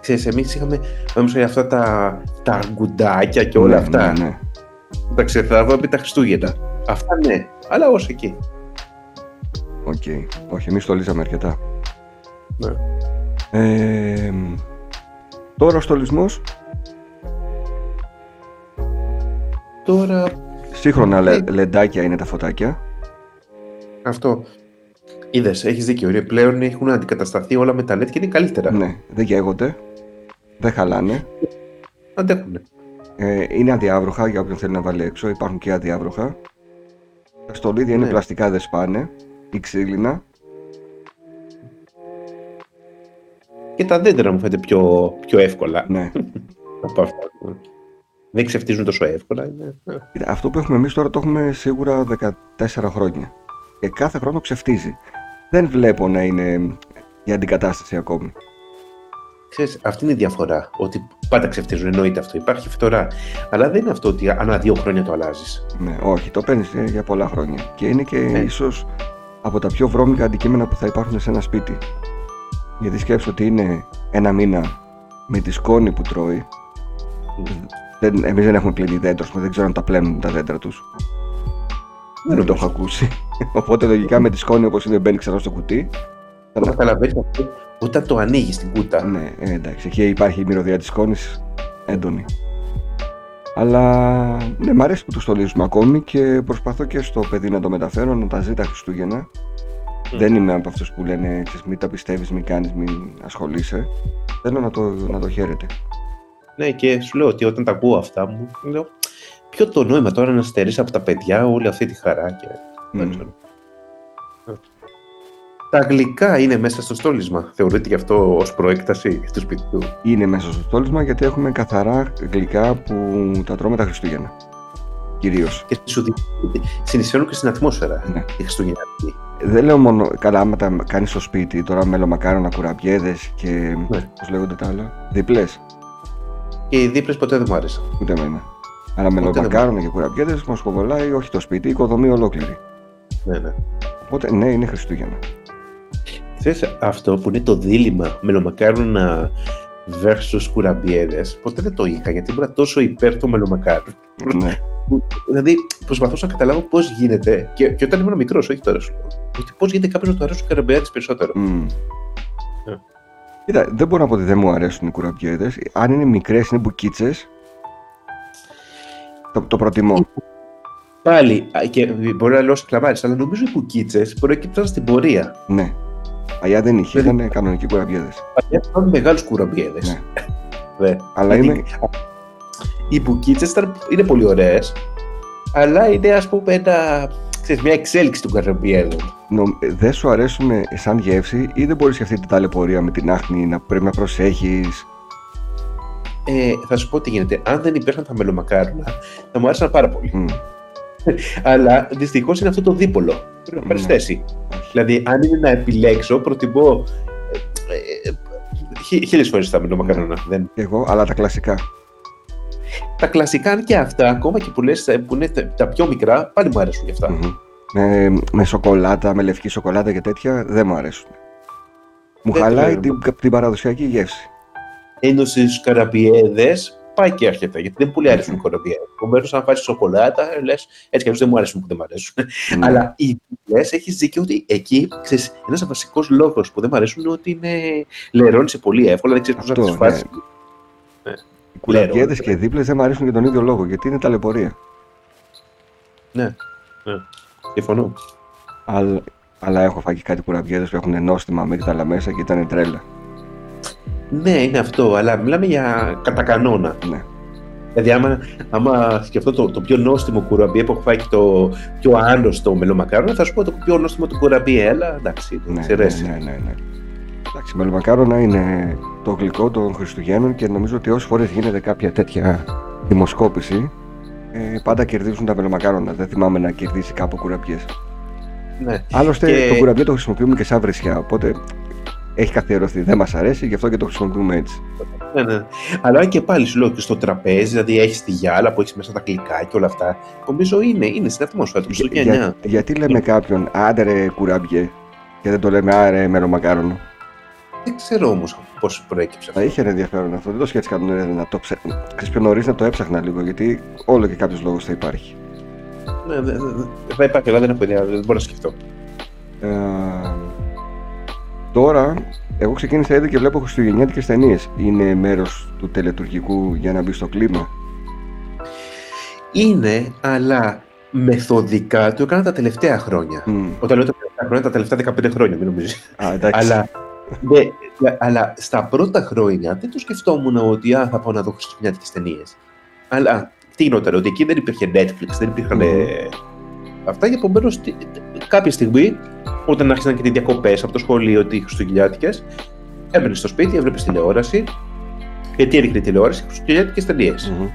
Ξέρεις, εμείς είχαμε νομίζω, αυτά τα, τα αρκουδάκια και όλα αυτά. Ναι, ναι. Τα ξεθάβαμε τα Χριστούγεννα. Αυτά ναι, αλλά όσο εκεί. Οκ. Όχι, εμείς στολίζαμε αρκετά. Ναι. Ε, τώρα ο στολισμός, Τώρα σύγχρονα λε, Ε. λεντάκια είναι τα φωτάκια. αυτό. Είδες, έχεις δίκιο. ρε. Πλέον έχουν αντικατασταθεί όλα με τα LED και είναι καλύτερα. Ναι, δεν καίγονται. Δεν χαλάνε. Αντέχουν. Ε, είναι αδιάβροχα για όποιον θέλει να βάλει έξω. Υπάρχουν και αδιάβροχα. Τα στολίδια είναι Ναι. πλαστικά, δεν σπάνε. Ή ξύλινα. Και τα δέντρα μου φαίνεται πιο, πιο εύκολα Ναι. από αυτά. Δεν ξεφτίζουν τόσο εύκολα. Είναι... Κοίτα, Αυτό που έχουμε εμείς τώρα το έχουμε σίγουρα 14 χρόνια. Και κάθε χρόνο ξεφτίζει. Δεν βλέπω να είναι η αντικατάσταση ακόμη. Ξέρεις, αυτή είναι η διαφορά. Ότι πάντα ξεφτίζουν, εννοείται αυτό. Υπάρχει φθορά. Αλλά δεν είναι αυτό ότι ανά δύο χρόνια το αλλάζεις. Ναι, όχι, το παίρνεις για πολλά χρόνια. Και είναι και Ναι. ίσως από τα πιο βρώμικα αντικείμενα που θα υπάρχουν σε ένα σπίτι. Γιατί σκέψου ότι είναι ένα μήνα με τη σκόνη που τρώει. Δεν, εμείς δεν έχουμε πλύνει δέντρο, ας πούμε, δεν ξέρω αν τα πλένουν τα δέντρα τους. Δεν το έχω ακούσει. Οπότε λογικά με τη σκόνη όπως είναι μπαίνει ξανά στο κουτί. Το καταλαβαίνει αυτό όταν το ανοίγει την κούτα. Ναι, ε, εντάξει, εκεί υπάρχει η μυρωδιά της σκόνης έντονη. Αλλά ναι, μ' αρέσει που το στολίζουμε ακόμη και προσπαθώ και στο παιδί να το μεταφέρω, να τα ζει τα Χριστούγεννα. Δεν είμαι από αυτούς που λένε, ξέρεις, μην τα πιστεύεις, μην κάνεις, μην ασχολείσαι. Θέλω να το, να το χαίρετε. Ναι, και σου λέω ότι όταν τα ακούω αυτά μου λέω ποιο το νόημα τώρα να στερείς από τα παιδιά όλη αυτή τη χαρά και δεν Μμ. ξέρω. Τα αγγλικά είναι μέσα στο στόλισμα. Θεωρείται γι' αυτό ως προέκταση του σπιτιού. Είναι μέσα στο στόλισμα γιατί έχουμε καθαρά γλυκά που τα τρώμε τα Χριστούγεννα. Κυρίως. Και σου δι- συνεισφέρουν και στην ατμόσφαιρα Ναι. η Χριστουγεννιάτικη. Δεν λέω μόνο καλά, άμα τα κάνεις στο σπίτι, τώρα μελομακάρονα, κουραμπιέδες και. Ναι. Πώς λέγονται τα άλλα. Διπλές. Και οι δίπλες ποτέ δεν μου άρεσαν. Ούτε εμένα. Αλλά δεν μελομακάρονα και κουραμπιέδε μας κοβολάει όχι το σπίτι, η οικοδομή ολόκληρη. Ναι, ναι. Οπότε ναι, είναι Χριστούγεννα. Ξέρεις, αυτό που είναι το δίλημα μελομακάρονα versus κουραμπιέδες, ποτέ δεν το είχα, γιατί ήμουν τόσο υπέρ το μελομακάρον. ναι. Δηλαδή, προσπαθούσα να καταλάβω πώς γίνεται, και, και όταν ήμουν μικρός, όχι τώρα σου λέω, ότι πώς γίνεται κάποιος να του αρέσουν οι κουραμπιέδες περισσότερο. Μμ. Ναι. Κοίτα, δεν μπορώ να πω ότι δεν μου αρέσουν οι κουραμπιέδε. Αν είναι μικρές, είναι μπουκίτσες. Το, το προτιμώ. Πάλι, α, και μπορεί να λέω σκλαβάρι, αλλά νομίζω οι κουκίτσε προέκυψαν στην πορεία. Ναι. Παλιά δεν είχε, Δηλαδή- ήταν κανονικοί κουραμπιέδε. Παλιά ήταν μεγάλους κουραμπιέδε. Ναι. Ναι. Αλλά Γιατί είναι. Οι μπουκίτσες είναι πολύ ωραίες, αλλά είναι ας πούμε ένα, ξέρεις, μια εξέλιξη του κουραμπιέδων. Νο- ε, Δεν σου αρέσουν σαν γεύση ή δεν μπορείς και αυτή την ταλαιπωρία με την άχνη να πρέπει να προσέχεις; Ε, θα σου πω τι γίνεται. Αν δεν υπήρχαν τα μελομακάρονα, θα μου άρεσαν πάρα πολύ. Αλλά δυστυχώς είναι αυτό το δίπολο. Πρέπει να πάρεις Ναι. θέση. Δηλαδή, αν είναι να επιλέξω, προτιμώ. Ε, ε, Χίλιες φορές τα μελομακάρονα. Δεν... Εγώ, αλλά τα κλασικά. Τα κλασικά, αν και αυτά, ακόμα και που λες ε, που είναι τα- τα πιο μικρά, πάλι μου αρέσουν και αυτά. Μμμ. Με, με σοκολάτα, με λευκή σοκολάτα και τέτοια δεν μου αρέσουν. Μου Δεν χαλάει θέλω. την, την παραδοσιακή γεύση. Ενώ στι καραμπιέδε πάει και έρχεται, γιατί δεν πολύ αρέσουν οι καραμπιέδε. Επομένω, αν φάει σοκολάτα, λες έτσι κι αλλιώς δεν μου αρέσουν που δεν μου αρέσουν. Ναι. Αλλά οι διπλέ έχεις δίκιο ότι εκεί ένας βασικός λόγος που δεν μου αρέσουν είναι ότι είναι λερώνει σε πολύ εύκολα, δεν ξέρεις πώς να Αυτό, τις φάσει. Οι κουραμπιέδε λερώνει. και δίπλες δεν μου αρέσουν για τον ίδιο λόγο, γιατί είναι ταλαιπωρία. Ναι, ναι. Συμφωνώ. Αλλά, αλλά έχω φάει και κάτι κουραμπιέδε που έχουν νόστιμα αμύγδαλα μέσα και ήταν τρέλα. Ναι, είναι αυτό, αλλά μιλάμε για κατά κανόνα. Ναι. Δηλαδή, άμα, άμα σκεφτώ το, το πιο νόστιμο κουραμπιέ που έχω φάει και το πιο άνωστο μελομακάρονα, θα σου πω το πιο νόστιμο του κουραμπιέ, αλλά εντάξει, Ναι, σε ναι, ρέσει. ναι, ναι, ναι. Εντάξει, μελομακάρονα είναι το γλυκό των Χριστουγέννων και νομίζω ότι όσε φορές γίνεται κάποια τέτοια δημοσκόπηση, ε, πάντα κερδίζουν τα μελομακάρονα. Δεν θυμάμαι να κερδίσει κάπου κουραμπιές. Ναι. Άλλωστε, Και- το κουραμπιέ το χρησιμοποιούμε και σαν βρισιά. Οπότε έχει καθιερωθεί. Δεν μας αρέσει, γι' αυτό και το χρησιμοποιούμε έτσι. Ναι, ναι. Αλλά και πάλι σου λέω και στο τραπέζι, δηλαδή έχεις τη γυάλα που έχεις μέσα τα γλυκά και όλα αυτά. Νομίζω είναι, είναι στην ατμόσφαιρα του Για- Χριστουγεννιά. γιατί λέμε κάποιον άντε ρε κουραμπιέ και δεν το λέμε άρε μελομακάρονο. Δεν ξέρω όμως πώς προέκυψε Θα αυτό. είχε ενδιαφέρον αυτό. Δεν το σκέφτηκα τον να το ψε... Ξέρεις πιο νωρίς να το έψαχνα λίγο, γιατί όλο και κάποιος λόγος θα υπάρχει. Ναι, δε- δε- δε- θα υπάρχει, αλλά δεν έχω ιδέα, δεν μπορώ να σκεφτώ. Ε, τώρα, εγώ ξεκίνησα ήδη και βλέπω χριστουγεννιάτικες ταινίες. Είναι μέρος του τελετουργικού για να μπει στο κλίμα; Είναι, αλλά μεθοδικά το έκανα τα τελευταία χρόνια. Μμ. Όταν λέω τα τελευταία χρόνια, τα τελευταία 15 χρόνια, μην νομίζεις. Α, εντάξει. αλλά, ναι, ναι, αλλά στα πρώτα χρόνια δεν το σκεφτόμουν ότι α, θα πάω να δω χριστουγεννιάτικες ταινίες. Αλλά τι γινόταν, ότι εκεί δεν υπήρχε Netflix, δεν υπήρχαν. Μμμ. ε, Αυτά και επομένως κάποια στιγμή, όταν άρχισαν και οι διακοπές από το σχολείο, ότι χριστουγεννιάτικες, έμπαινε στο σπίτι, έβλεπες τηλεόραση. Γιατί έριχνε η τηλεόραση, χριστουγεννιάτικες ταινίες. Μμμ.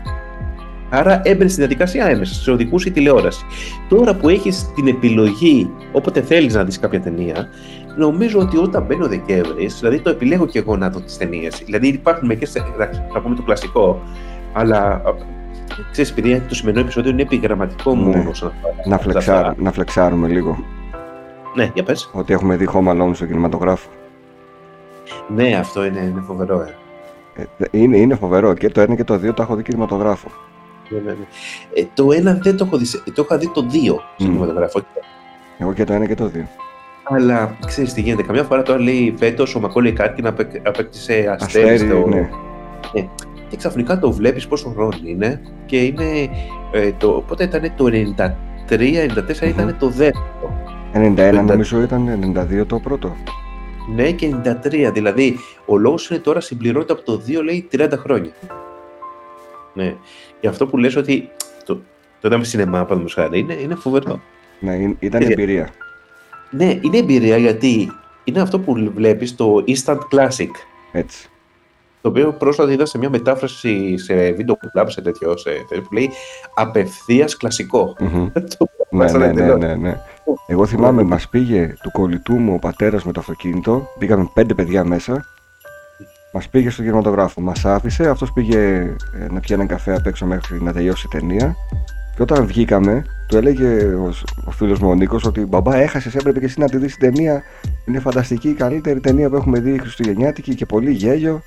Άρα έμπαινε στη διαδικασία άμεσα, σε οδηγούσε η τηλεόραση. Τώρα που έχεις την επιλογή, όποτε θέλεις να δεις κάποια ταινία, νομίζω ότι όταν μπαίνει ο Δεκέμβρης, δηλαδή το επιλέγω και εγώ να δω τις ταινίες. Δηλαδή υπάρχουν μερικές. Θα πούμε το κλασικό, αλλά ξέρεις, επειδή το σημερινό επεισόδιο είναι επιγραμματικό Ναι. μόνο. όσον αφορά Να, αυτά. φλεξάρ, να φλεξάρουμε λίγο. Ναι, για πες. Ότι έχουμε δει Home Alone στο κινηματογράφο. Ναι, αυτό είναι, είναι φοβερό. Ε. Ε, είναι, είναι φοβερό. Και το ένα και το δύο το έχω δει κινηματογράφο. Ναι, ναι, ναι. Ε, το ένα δεν το έχω δει. σε- Το είχα δει το δύο στο Μμ. κινηματογράφο. Εγώ και το ένα και το δύο. Αλλά ξέρεις τι γίνεται. Καμιά φορά τώρα λέει φέτος ο Μακόλι Κάρκιν απέκ- απέκτησε αστέρι. Αστέρι, στο... ναι. Και ξαφνικά το βλέπεις πόσο χρόνο είναι και είναι. Ε, το, πότε ήταν το 93-94 ήταν Μμμ. το δεύτερο. 91 νομίζω ήταν, 92 το πρώτο. Ναι, και 93. Δηλαδή, ο λόγος είναι τώρα συμπληρώνεται από το 2 λέει 30 χρόνια. Ναι. Γι' αυτό που λες ότι το είδαμε σινεμά, παραδείγματος χάρη, είναι, είναι φοβερό. Ναι, ήταν εμπειρία. Ναι, είναι εμπειρία γιατί είναι αυτό που βλέπεις το instant classic. Έτσι. Το οποίο πρόσφατα είδα σε μια μετάφραση σε βίντεο club, σε τέτοιο, σε τέτοιο που λέει απευθείας κλασικό. ναι, ναι, ναι, ναι, ναι. Εγώ θυμάμαι, μας πήγε του κολλητού μου ο πατέρας με το αυτοκίνητο. Πήγαμε πέντε παιδιά μέσα. Μας πήγε στο κινηματογράφο. Μας άφησε. Αυτός πήγε ε, να πιει έναν καφέ απ' έξω μέχρι να τελειώσει η ταινία. Και όταν βγήκαμε, του έλεγε ο, ο φίλος μου ο Νίκος ότι μπαμπά, έχασες, έπρεπε και εσύ να τη δεις την ταινία. Είναι φανταστική, η καλύτερη ταινία που έχουμε δει Χριστουγεννιάτικη και πολύ γέλιο.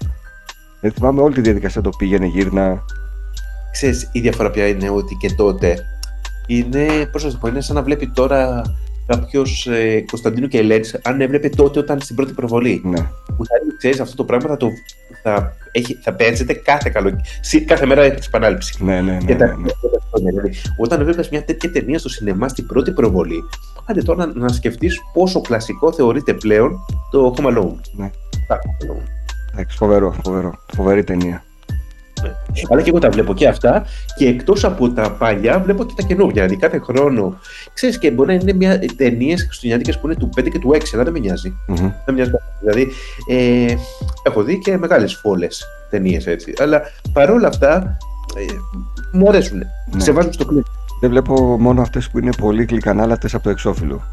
Δεν θυμάμαι όλη τη διαδικασία το πήγαινε, γύρνα. Ξέρεις, η διαφορά πια είναι ότι και τότε είναι, πώς να το πω, είναι σαν να βλέπει τώρα κάποιος ε, Κωνσταντίνου και Ελένη, αν έβλεπε τότε όταν στην πρώτη προβολή. Ναι. Που θα ξέρεις αυτό το πράγμα θα, το, θα, έχει, θα παίζεται κάθε, καλό, κάθε μέρα έχει επανάληψης. Ναι, ναι, ναι. ναι, ναι. Δηλαδή, όταν έβλεπε μια τέτοια ταινία στο σινεμά στην πρώτη προβολή, άντε τώρα να, να σκεφτείς πόσο κλασικό θεωρείται πλέον το Home Alone. Ναι. Εντάξει, φοβερό, φοβερό. Φοβερή ταινία. Ναι. Αλλά και εγώ τα βλέπω και αυτά και εκτός από τα παλιά βλέπω και τα καινούργια. Δηλαδή κάθε χρόνο. Ξέρεις και μπορεί να είναι μια ταινίες χριστουγεννιάτικες που είναι του 5 και του 6, αλλά δεν με νοιάζει. Mm-hmm. Δεν μοιάζει. Δηλαδή ε, έχω δει και μεγάλες φόλες ταινίες έτσι. Αλλά παρόλα αυτά ε, μου αρέσουν. Ναι. Σε βάζουν στο κλικ. Δεν βλέπω μόνο αυτές που είναι πολύ γλυκανάλατε από το εξώφυλλο.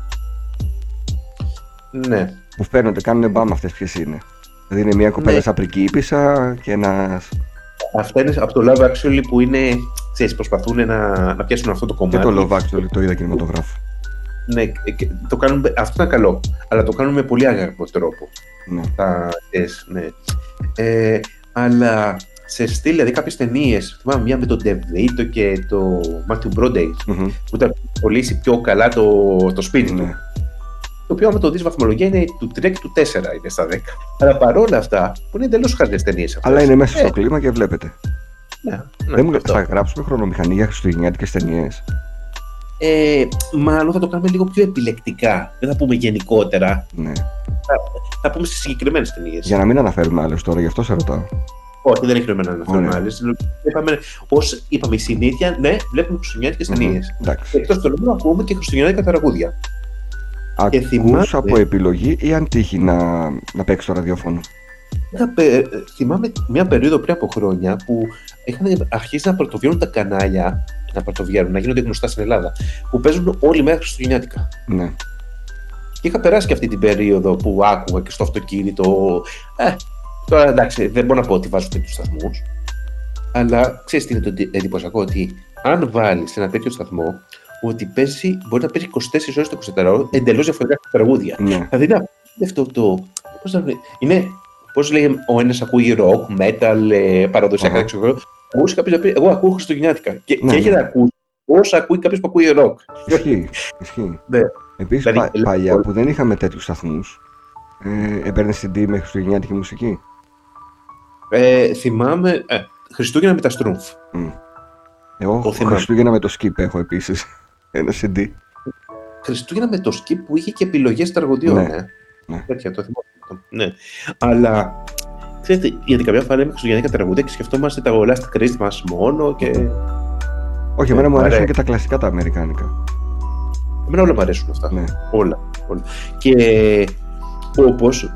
Ναι. Που φαίνονται, κάνουν μπαμ αυτές ποιες είναι. Δηλαδή είναι μια κοπέλα ναι. σαν πριγκίπισσα και ένας. Αυτά είναι από το Love Actually που είναι. Ξέρεις, προσπαθούν να, να πιάσουν αυτό το κομμάτι. Και το Love Actually το είδα κινηματογράφο. Ναι, το κάνουν, αυτό είναι καλό. Αλλά το κάνουν με πολύ αγαπητό τρόπο. Ναι. Τα, ναι. Ε, αλλά σε στυλ, δηλαδή κάποιες ταινίες. Θυμάμαι μια με τον DeVito και το Matthew Broderick mm-hmm. που ήταν πωλήσει πιο καλά το, το σπίτι ναι. του το οποίο άμα το δεις βαθμολογία είναι του 3 και του 4 είναι στα 10. Αλλά παρόλα αυτά, που είναι εντελώς χαζές ταινίες Αλλά είναι μέσα στο ε. κλίμα και βλέπετε. Ναι, ναι, Δεν μου θα γράψουμε χρονομηχανή για χριστουγεννιάτικες ταινίες. Ε, μάλλον θα το κάνουμε λίγο πιο επιλεκτικά. Δεν θα πούμε γενικότερα. Ναι. Θα, θα πούμε στις συγκεκριμένες ταινίες. Για να μην αναφέρουμε άλλες τώρα, γι' αυτό σε ρωτάω. Όχι, δεν έχει νόημα να αναφέρουμε άλλες. Είπαμε, ως, είπαμε η συνήθεια, ναι, βλέπουμε χριστουγεννιάτικες ταινίες. Εκτός του λόγου, ακούμε και χριστουγεννιάτικα τραγούδια. Ακούς θυμάμαι... από επιλογή ή αν τύχει να, να παίξεις το ραδιόφωνο; Είχα, θυμάμαι μια περίοδο πριν από χρόνια που είχαν αρχίσει να πρωτοβγαίνουν τα κανάλια, να πρωτοβγαίνουν, να γίνονται γνωστά στην Ελλάδα, που παίζουν όλη μέρα Χριστουγεννιάτικα. Ναι. Και είχα περάσει και αυτή την περίοδο που άκουγα και στο αυτοκίνητο. Ε, τώρα εντάξει, δεν μπορώ να πω ότι βάζω τέτοιους σταθμούς. Αλλά ξέρεις τι είναι το εντυπωσιακό, ότι αν βάλεις ένα τέτοιο σταθμό, ότι παίζει, μπορεί να παίζει 24 ώρες το 24 ώρο εντελώς διαφορετικά τραγούδια. Ναι. Δηλαδή είναι αυτό το. Πώς να, είναι, πώς λέει, ο ένας ακούει rock, metal, ε, παραδοσιακά, uh-huh. ξέρω Ακούσεις κάποιος να πει: Εγώ ακούω Χριστουγεννιάτικα. Και, ναι, και έχει ναι. να ακούσει όσα ακούει κάποιος που ακούει rock. Ισχύει. ισχύει. ναι. Επίσης, δηλαδή, πα, παλιά που δεν είχαμε τέτοιους σταθμούς, ε, έπαιρνε CD με Χριστουγεννιάτικη μουσική; Ε, θυμάμαι. Ε, Χριστούγεννα με τα στρούμφ. Mm. Εγώ Χριστούγεννα με το skip έχω επίσης. Ένα CD. Χριστούγεννα με το skip που είχε και επιλογές τραγωδιών. Ναι. Ε. ναι. Τέτοια, το θυμάμαι. Ναι. Αλλά ξέρετε, γιατί κάποια φορά λέμε Χριστουγεννιάτικα τραγούδια και σκεφτόμαστε τα Last Christmas μόνο και. Όχι, εμένα μου αρέσουν και τα κλασικά τα Αμερικάνικα. Εμένα όλα μου αρέσουν αυτά. Ναι. Όλα, όλα. Και Όπως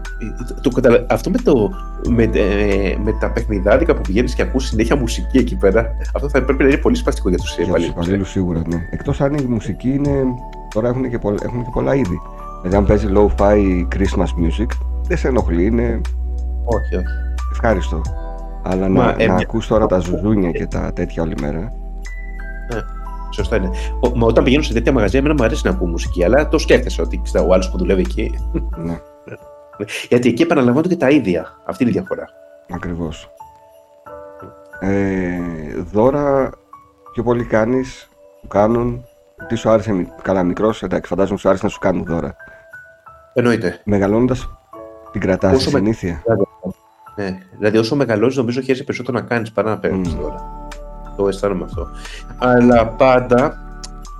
αυτό με, το, με, ε, με τα παιχνιδάδικα που πηγαίνεις και ακούς συνέχεια μουσική εκεί πέρα, αυτό θα πρέπει να είναι πολύ σπαστικό για τους υπαλλήλου. Για τους υπαλλήλους σίγουρα, ναι. Εκτός αν η μουσική είναι. Τώρα έχουν και, πολλα, έχουν και πολλά είδη. Δηλαδή, αν παίζει low-fi Christmas music, δεν σε ενοχλεί, είναι. Όχι, όχι. Ευχάριστο. Αλλά Μα, να, ε, να ακούς τώρα τα ζουζούνια και τα τέτοια όλη μέρα. Ναι. Σωστά είναι. Ο, μα όταν πηγαίνω σε τέτοια μαγαζιά, εμένα μου αρέσει να ακούω μουσική, αλλά το σκέφτεσαι ότι ξέρω, ο άλλος που δουλεύει εκεί. Ναι. Γιατί εκεί επαναλαμβάνονται και τα ίδια. Αυτή είναι η διαφορά. Ακριβώς. Ε, δώρα πιο πολύ κάνεις, που κάνουν. Τι σου άρεσε, καλά μικρός, εντάξει, φαντάζομαι σου άρεσε να σου κάνουν δώρα. Εννοείται. Μεγαλώνοντας, την κρατάς τη συνήθεια. Ναι, δηλαδή όσο μεγαλώνει, νομίζω χαίρεσαι περισσότερο να κάνεις παρά να παίρνεις mm. δώρα. Το αισθάνομαι αυτό. Αλλά πάντα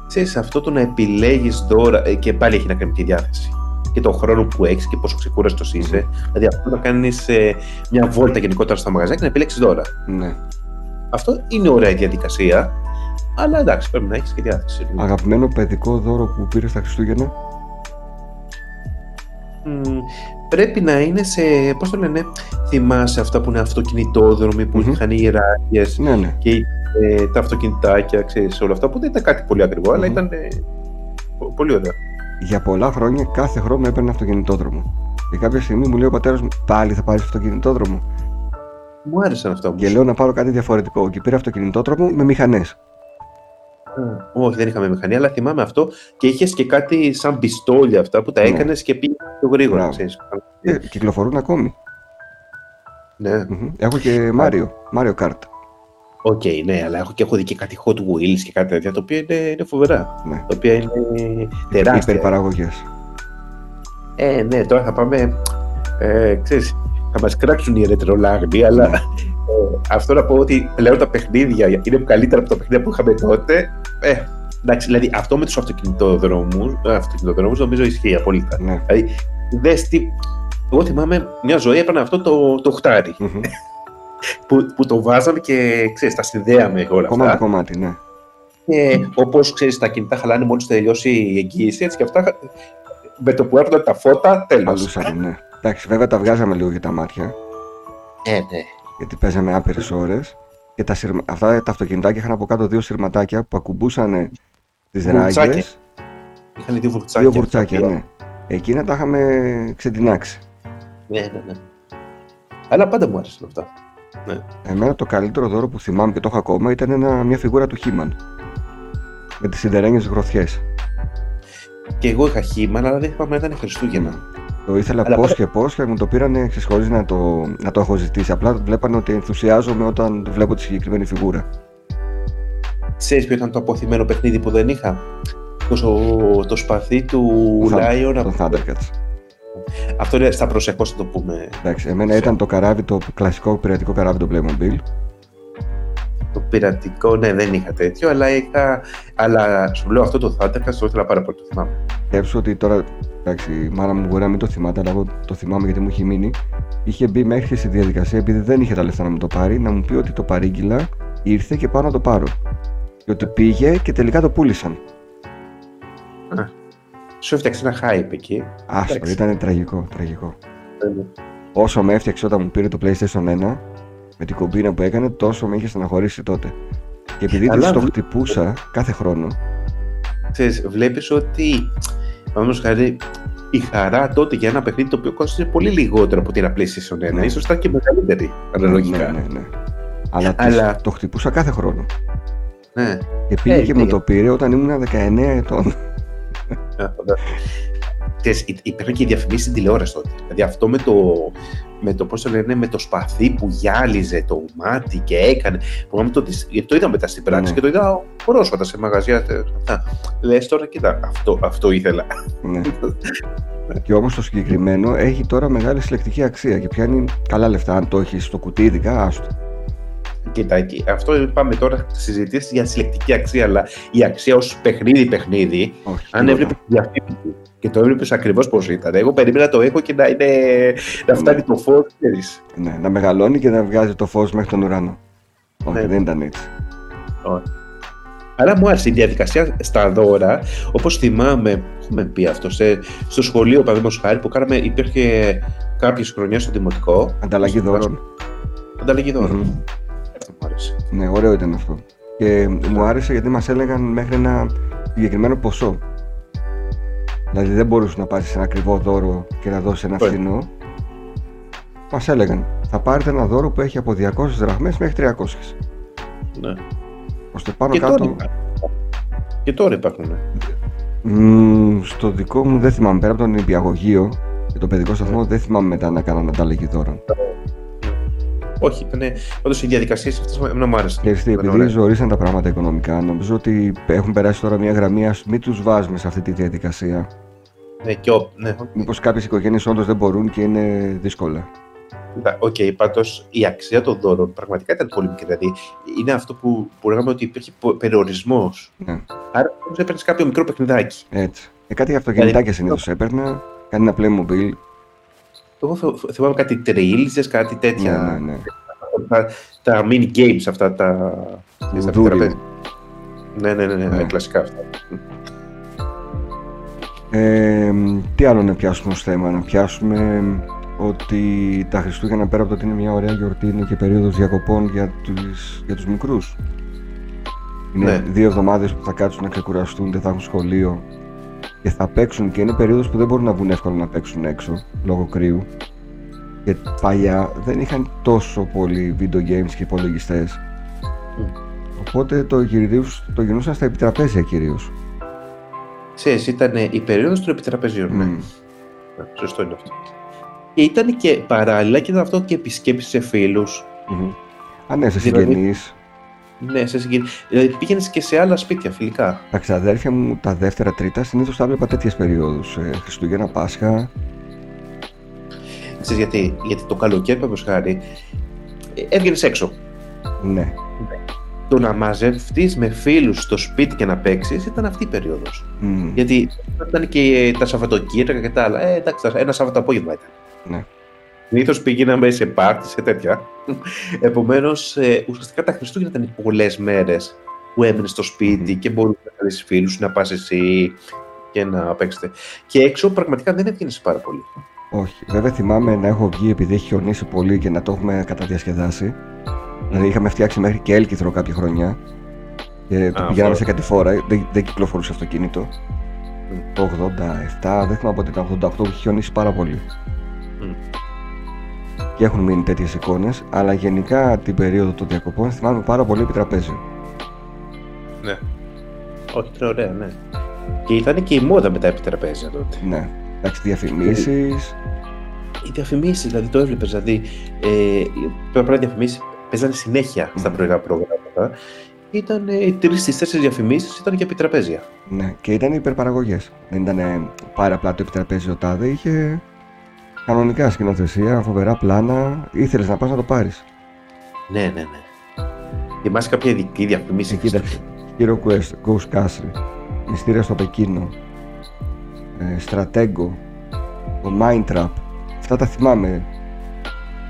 ξέρεις αυτό το να επιλέγεις δώρα ε, και πάλι έχει να κάνει με τη διάθεση και τον χρόνο που έχεις και πόσο ξεκούραστος είσαι. Δηλαδή, αυτό να κάνεις ε, μια βόλτα γενικότερα στα μαγαζιά και να επιλέξεις δώρα. Ναι. Αυτό είναι ωραία διαδικασία. Αλλά εντάξει, πρέπει να έχεις και διάθεση. Αγαπημένο παιδικό δώρο που πήρες στα Χριστούγεννα; Μ, πρέπει να είναι σε, πώς το λένε, θυμάσαι αυτά που είναι αυτοκινητόδρομοι που Μμμ. είχαν οι ράγες Ναι, ναι. και ε, τα αυτοκινητάκια, ξέρεις, όλα αυτά που δεν ήταν κάτι πολύ ακριβό, αλλά Μμμ. ήταν ε, πο- πολύ ωραία. Για πολλά χρόνια κάθε χρόνο έπαιρνε αυτοκινητόδρομο. Και κάποια στιγμή μου λέει ο πατέρας μου: Πάλι θα πάρεις αυτοκινητόδρομο. Μου άρεσαν αυτά όμως. Και λέω να πάρω κάτι διαφορετικό. Και πήρα αυτοκινητόδρομο με μηχανές. Α, Όχι, δεν είχαμε μηχανή, αλλά θυμάμαι αυτό και είχες και κάτι σαν πιστόλια αυτά που τα Ναι. έκανες και πήγες πιο γρήγορα. Μπράβο. Ξέρεις. Ε, κυκλοφορούν ακόμη. Ναι, Μμμ. Έχω και Mario. Mario Kart. OK, ναι, αλλά έχω και έχω δει και κάτι Hot Wheels και κάτι τέτοια, τα οποία είναι, είναι φοβερά. Ναι. Τα οποία είναι τεράστια. Υπερπαραγωγές. Ε, ναι, τώρα θα πάμε. Ε, ξέρεις, θα μας κράξουν οι ρετρολάγνοι, αλλά Ναι. ε, αυτό να πω ότι πλέον τα παιχνίδια είναι καλύτερα από τα παιχνίδια που είχαμε τότε. Ε, εντάξει, δηλαδή αυτό με τους αυτοκινητοδρόμου αυτοκινητοδρόμους νομίζω ισχύει απόλυτα. Ναι. Δηλαδή, δες τι. Εγώ θυμάμαι μια ζωή έπαιρνα αυτό το, το χτάρι Μμμ. Που, που το βάζαμε και ξέρεις, τα συνδέαμε όλα Κομμάτι αυτά. κομμάτι, ναι. Και όπως ξέρεις, τα κινητά χαλάνε μόλις τελειώσει η εγγύηση, έτσι και αυτά με το που έρχονταν τα φώτα, τέλος. Παλούσαμε, ναι. Εντάξει, βέβαια τα βγάζαμε λίγο για τα μάτια. Ε, ναι. Γιατί παίζαμε άπειρες ώρες. Και τα σειρμα... αυτά τα αυτοκινητάκια είχαν από κάτω δύο σειρματάκια που ακουμπούσαν τις Βουρτσάκια. ράγες. Είχαν δύο βουρτσάκια. Δύο βουρτσάκια, ναι. Εκείνα τα είχαμε ξετινάξει. Ναι, ναι, ναι. Αλλά πάντα μου άρεσαν αυτά. Εμένα το καλύτερο δώρο που θυμάμαι και το έχω ακόμα ήταν ένα, μια φιγούρα του Χίμαν. Με τις σιδερένιες γροθιές. Και εγώ είχα χήμα, αλλά δεν θυμάμαι να ήταν Χριστούγεννα. Το ήθελα Αλλά πώς πάντα- και πώς και μου το πήρανε χωρί να το, να το έχω ζητήσει. Απλά βλέπανε ότι ενθουσιάζομαι όταν βλέπω τη συγκεκριμένη φιγούρα. Ξέρεις ποιο ήταν το αποθυμένο παιχνίδι που δεν είχα; Το, το σπαθί του Το Thund- Lion. Το Thundercats. Αυτό είναι στα προσεχώς θα το πούμε. Εντάξει, εμένα ήταν το καράβι, το κλασικό πειρατικό καράβι το Playmobil. Το πειρατικό, ναι, δεν είχα τέτοιο, αλλά είχα. Αλλά σου λέω αυτό το Thundercats το ήθελα πάρα πολύ, το θυμάμαι. Σκέψου ότι τώρα, εντάξει, η μάνα μου μπορεί να μην το θυμάται, αλλά εγώ το θυμάμαι γιατί μου έχει μείνει. Είχε μπει μέχρι στη διαδικασία, επειδή δεν είχε τα λεφτά να μου το πάρει, να μου πει ότι το παρήγγειλα, ήρθε και πάω να το πάρω. Και ότι πήγε και τελικά το πούλησαν. Σου έφτιαξε ένα hype εκεί. Άστο, Εντάξει. ήταν τραγικό, τραγικό. Όσο με έφτιαξε όταν μου πήρε το PlayStation 1, με την κομπίνα που έκανε, τόσο με είχε στεναχωρήσει τότε. Και επειδή Αλλά της το βλέ- χτυπούσα κάθε χρόνο, Ξέρεις, βλέπεις ότι, παραδείγματος χάρη, η χαρά τότε για ένα παιχνίδι το οποίο κόστησε πολύ λιγότερο από την PlayStation 1, Ναι. ίσως ήταν και μεγαλύτερη, αναλογικά. ναι, ναι, ναι. Αλλά, της Αλλά- το χτυπούσα κάθε χρόνο. Ναι. Και πήγε Ε, και ναι. μου το πήρε όταν ήμουν 19 ετών. υπήρχαν και οι διαφημίσεις στην τηλεόραση τότε. Δηλαδή αυτό με το, με το, πώς το λένε, με το σπαθί που γυάλιζε το μάτι και έκανε. Που το, δεις- γιατί το είδα μετά στην πράξη Ναι. και το είδα πρόσφατα σε μαγαζιά. τε- Αυτά. Λες τώρα, κοίτα, αυτό, αυτό ήθελα. ναι. και όμως το συγκεκριμένο έχει τώρα μεγάλη συλλεκτική αξία και πιάνει καλά λεφτά. Αν το έχεις στο κουτί, ειδικά, άστο. Κοίτα, εκεί. αυτό είπαμε τώρα συζητήσεις για συλλεκτική αξία, αλλά η αξία ως παιχνίδι-παιχνίδι, Όχι. αν τίποτα. έβλεπες τη διαφήμιση και το έβλεπες ακριβώς πώς ήταν. Εγώ περίμενα να το έχω και να, είναι, να φτάνει το φως, ξέρεις. Ναι, να μεγαλώνει και να βγάζει το φως μέχρι τον ουρανό. Όχι, Ναι. δεν ήταν έτσι. Αλλά μου άρεσε η διαδικασία στα δώρα, όπως θυμάμαι, έχουμε πει αυτό, σε, στο σχολείο παραδείγματος χάρη που κάναμε, υπήρχε κάποιες χρονιές στο δημοτικό. Ανταλλαγή δώρων. Ανταλλαγή δώρων. Μμμ. Αυτό μου άρεσε. Ναι, ωραίο ήταν αυτό. Και μου άρεσε γιατί μας έλεγαν μέχρι ένα συγκεκριμένο ποσό. Δηλαδή δεν μπορούσες να πάρεις ένα ακριβό δώρο και να δώσεις ένα Ναι. φθηνό. Μας έλεγαν, θα πάρετε ένα δώρο που έχει από 200 δραχμές μέχρι 300. Ναι. Ώστε πάνω Και, τώρα κάτω... υπάρχουν. και τώρα υπάρχουν. ναι. Μμμ, στο δικό μου δεν θυμάμαι, πέρα από τον νηπιαγωγείο και τον παιδικό σταθμό, δεν θυμάμαι μετά να κάνανε ανταλλαγή δώρων. Όχι, ήταν. Όντως οι διαδικασίες αυτές να μου άρεσαν. Και εσύ, Ήταν επειδή ωραίες. ζορίσαν τα πράγματα οικονομικά, νομίζω ότι έχουν περάσει τώρα μια γραμμή, ας μην τους βάζουμε σε αυτή τη διαδικασία. Ναι, και ο, ναι, Μήπως κάποιες οικογένειες όντως δεν μπορούν και είναι δύσκολα. Κοίτα, Οκ, πάντως η αξία των δώρων πραγματικά ήταν πολύ μικρή. Δηλαδή είναι αυτό που, που λέγαμε ότι υπήρχε περιορισμός. Ναι, Άρα όμως έπαιρνες κάποιο μικρό παιχνιδάκι. έτσι. Ε, κάτι αυτοκινητάκια συνήθως έπαιρνα. Κάνει ένα Playmobil. Εγώ θ- θυμάμαι κάτι τρίλιζες, κάτι Ναι, τέτοια. ναι, ναι. Τα, τα mini games αυτά τα. Βουδούρι. Ναι, ναι, ναι, ναι, ναι. κλασικά αυτά. Ε, τι άλλο να πιάσουμε ως θέμα, να πιάσουμε ότι τα Χριστούγεννα πέρα από το ότι είναι μια ωραία γιορτή είναι και περίοδος διακοπών για τους, για τους μικρούς. Είναι ναι. δύο εβδομάδες που θα κάτσουν να ξεκουραστούν, δεν θα έχουν σχολείο και θα παίξουν και είναι περίοδος που δεν μπορούν να βγουν εύκολα να παίξουν έξω λόγω κρύου. Και παλιά δεν είχαν τόσο πολύ video games και υπολογιστές. Οπότε το, γυριδίους, το γινούσαν στα επιτραπέζια κυρίως. Ξέρεις, ήταν η περίοδος των επιτραπεζίων, mm. ναι. Σωστό είναι αυτό. Και ήταν και παράλληλα και ήταν αυτό και επισκέψεις σε φίλους. Mm-hmm. Α, ναι, σε δηλαδή, συγγενείς. Ναι, σε συγγενείς. Δηλαδή πήγαινες και σε άλλα σπίτια φιλικά. Τα ξαδέρφια μου τα δεύτερα, τρίτα συνήθως τα έβλεπα τέτοιες περιόδους. Ε, Χριστούγεννα, Πάσχα. Ξέρεις γιατί, γιατί το καλοκαίρι, παραδείγματο χάρη, ε, έβγαινες έξω. Ναι. Το να μαζευτείς με φίλους στο σπίτι και να παίξεις ήταν αυτή η περίοδος. Mm. Γιατί ήταν και τα Σαββατοκύριακα και τα άλλα. Ε, εντάξει, ένα Σάββατο απόγευμα ήταν. Ναι. Συνήθως πήγαιναμε σε πάρτι, σε τέτοια. Επομένως, ε, ουσιαστικά τα Χριστούγεννα ήταν πολλές μέρες που έμεινε στο σπίτι και μπορούσες να καλέσεις φίλους, να πας εσύ και να παίξετε. Και έξω πραγματικά δεν έβγαινες πάρα πολύ. Όχι. Βέβαια θυμάμαι να έχω βγει επειδή έχει χιονίσει πολύ και να το έχουμε καταδιασκεδάσει. Δηλαδή είχαμε φτιάξει μέχρι και έλκυθρο κάποια χρονιά. Και το πηγαίναμε σε κάτι φορά. Δεν, δεν κυκλοφορούσε αυτοκίνητο. Mm. Το 87, δεν θυμάμαι πότε ήταν, 88 που είχε χιονίσει πάρα πολύ. Mm. Και έχουν μείνει τέτοιες εικόνες, αλλά γενικά την περίοδο των διακοπών θυμάμαι πάρα πολύ επί τραπέζι. Ναι. Όχι, είναι ωραία, ναι. Και ήταν και η μόδα με τα επιτραπέζια τότε. Ναι. Εντάξει, διαφημίσεις. Οι διαφημίσεις, δηλαδή το έβλεπες. Δηλαδή, ε, πρώτα διαφημίσεις παίζανε συνέχεια στα πρωινά προγράμματα. Ήταν οι τρεις στις τέσσερις διαφημίσεις ήταν και επιτραπέζια. Ναι, και ήταν υπερπαραγωγές. Δεν ήταν πάρα απλά το επιτραπέζιο τάδε, είχε κανονικά σκηνοθεσία, φοβερά πλάνα. Ήθελες να πας να το πάρεις. Ναι, ναι, ναι. Θυμάσαι κάποια ειδική διαφημίση. Κοίταξε. Hero Quest, Ghost Castle, Μυστήρια στο Πεκίνο, ε, Στρατέγκο, το Mindtrap. Αυτά τα θυμάμαι.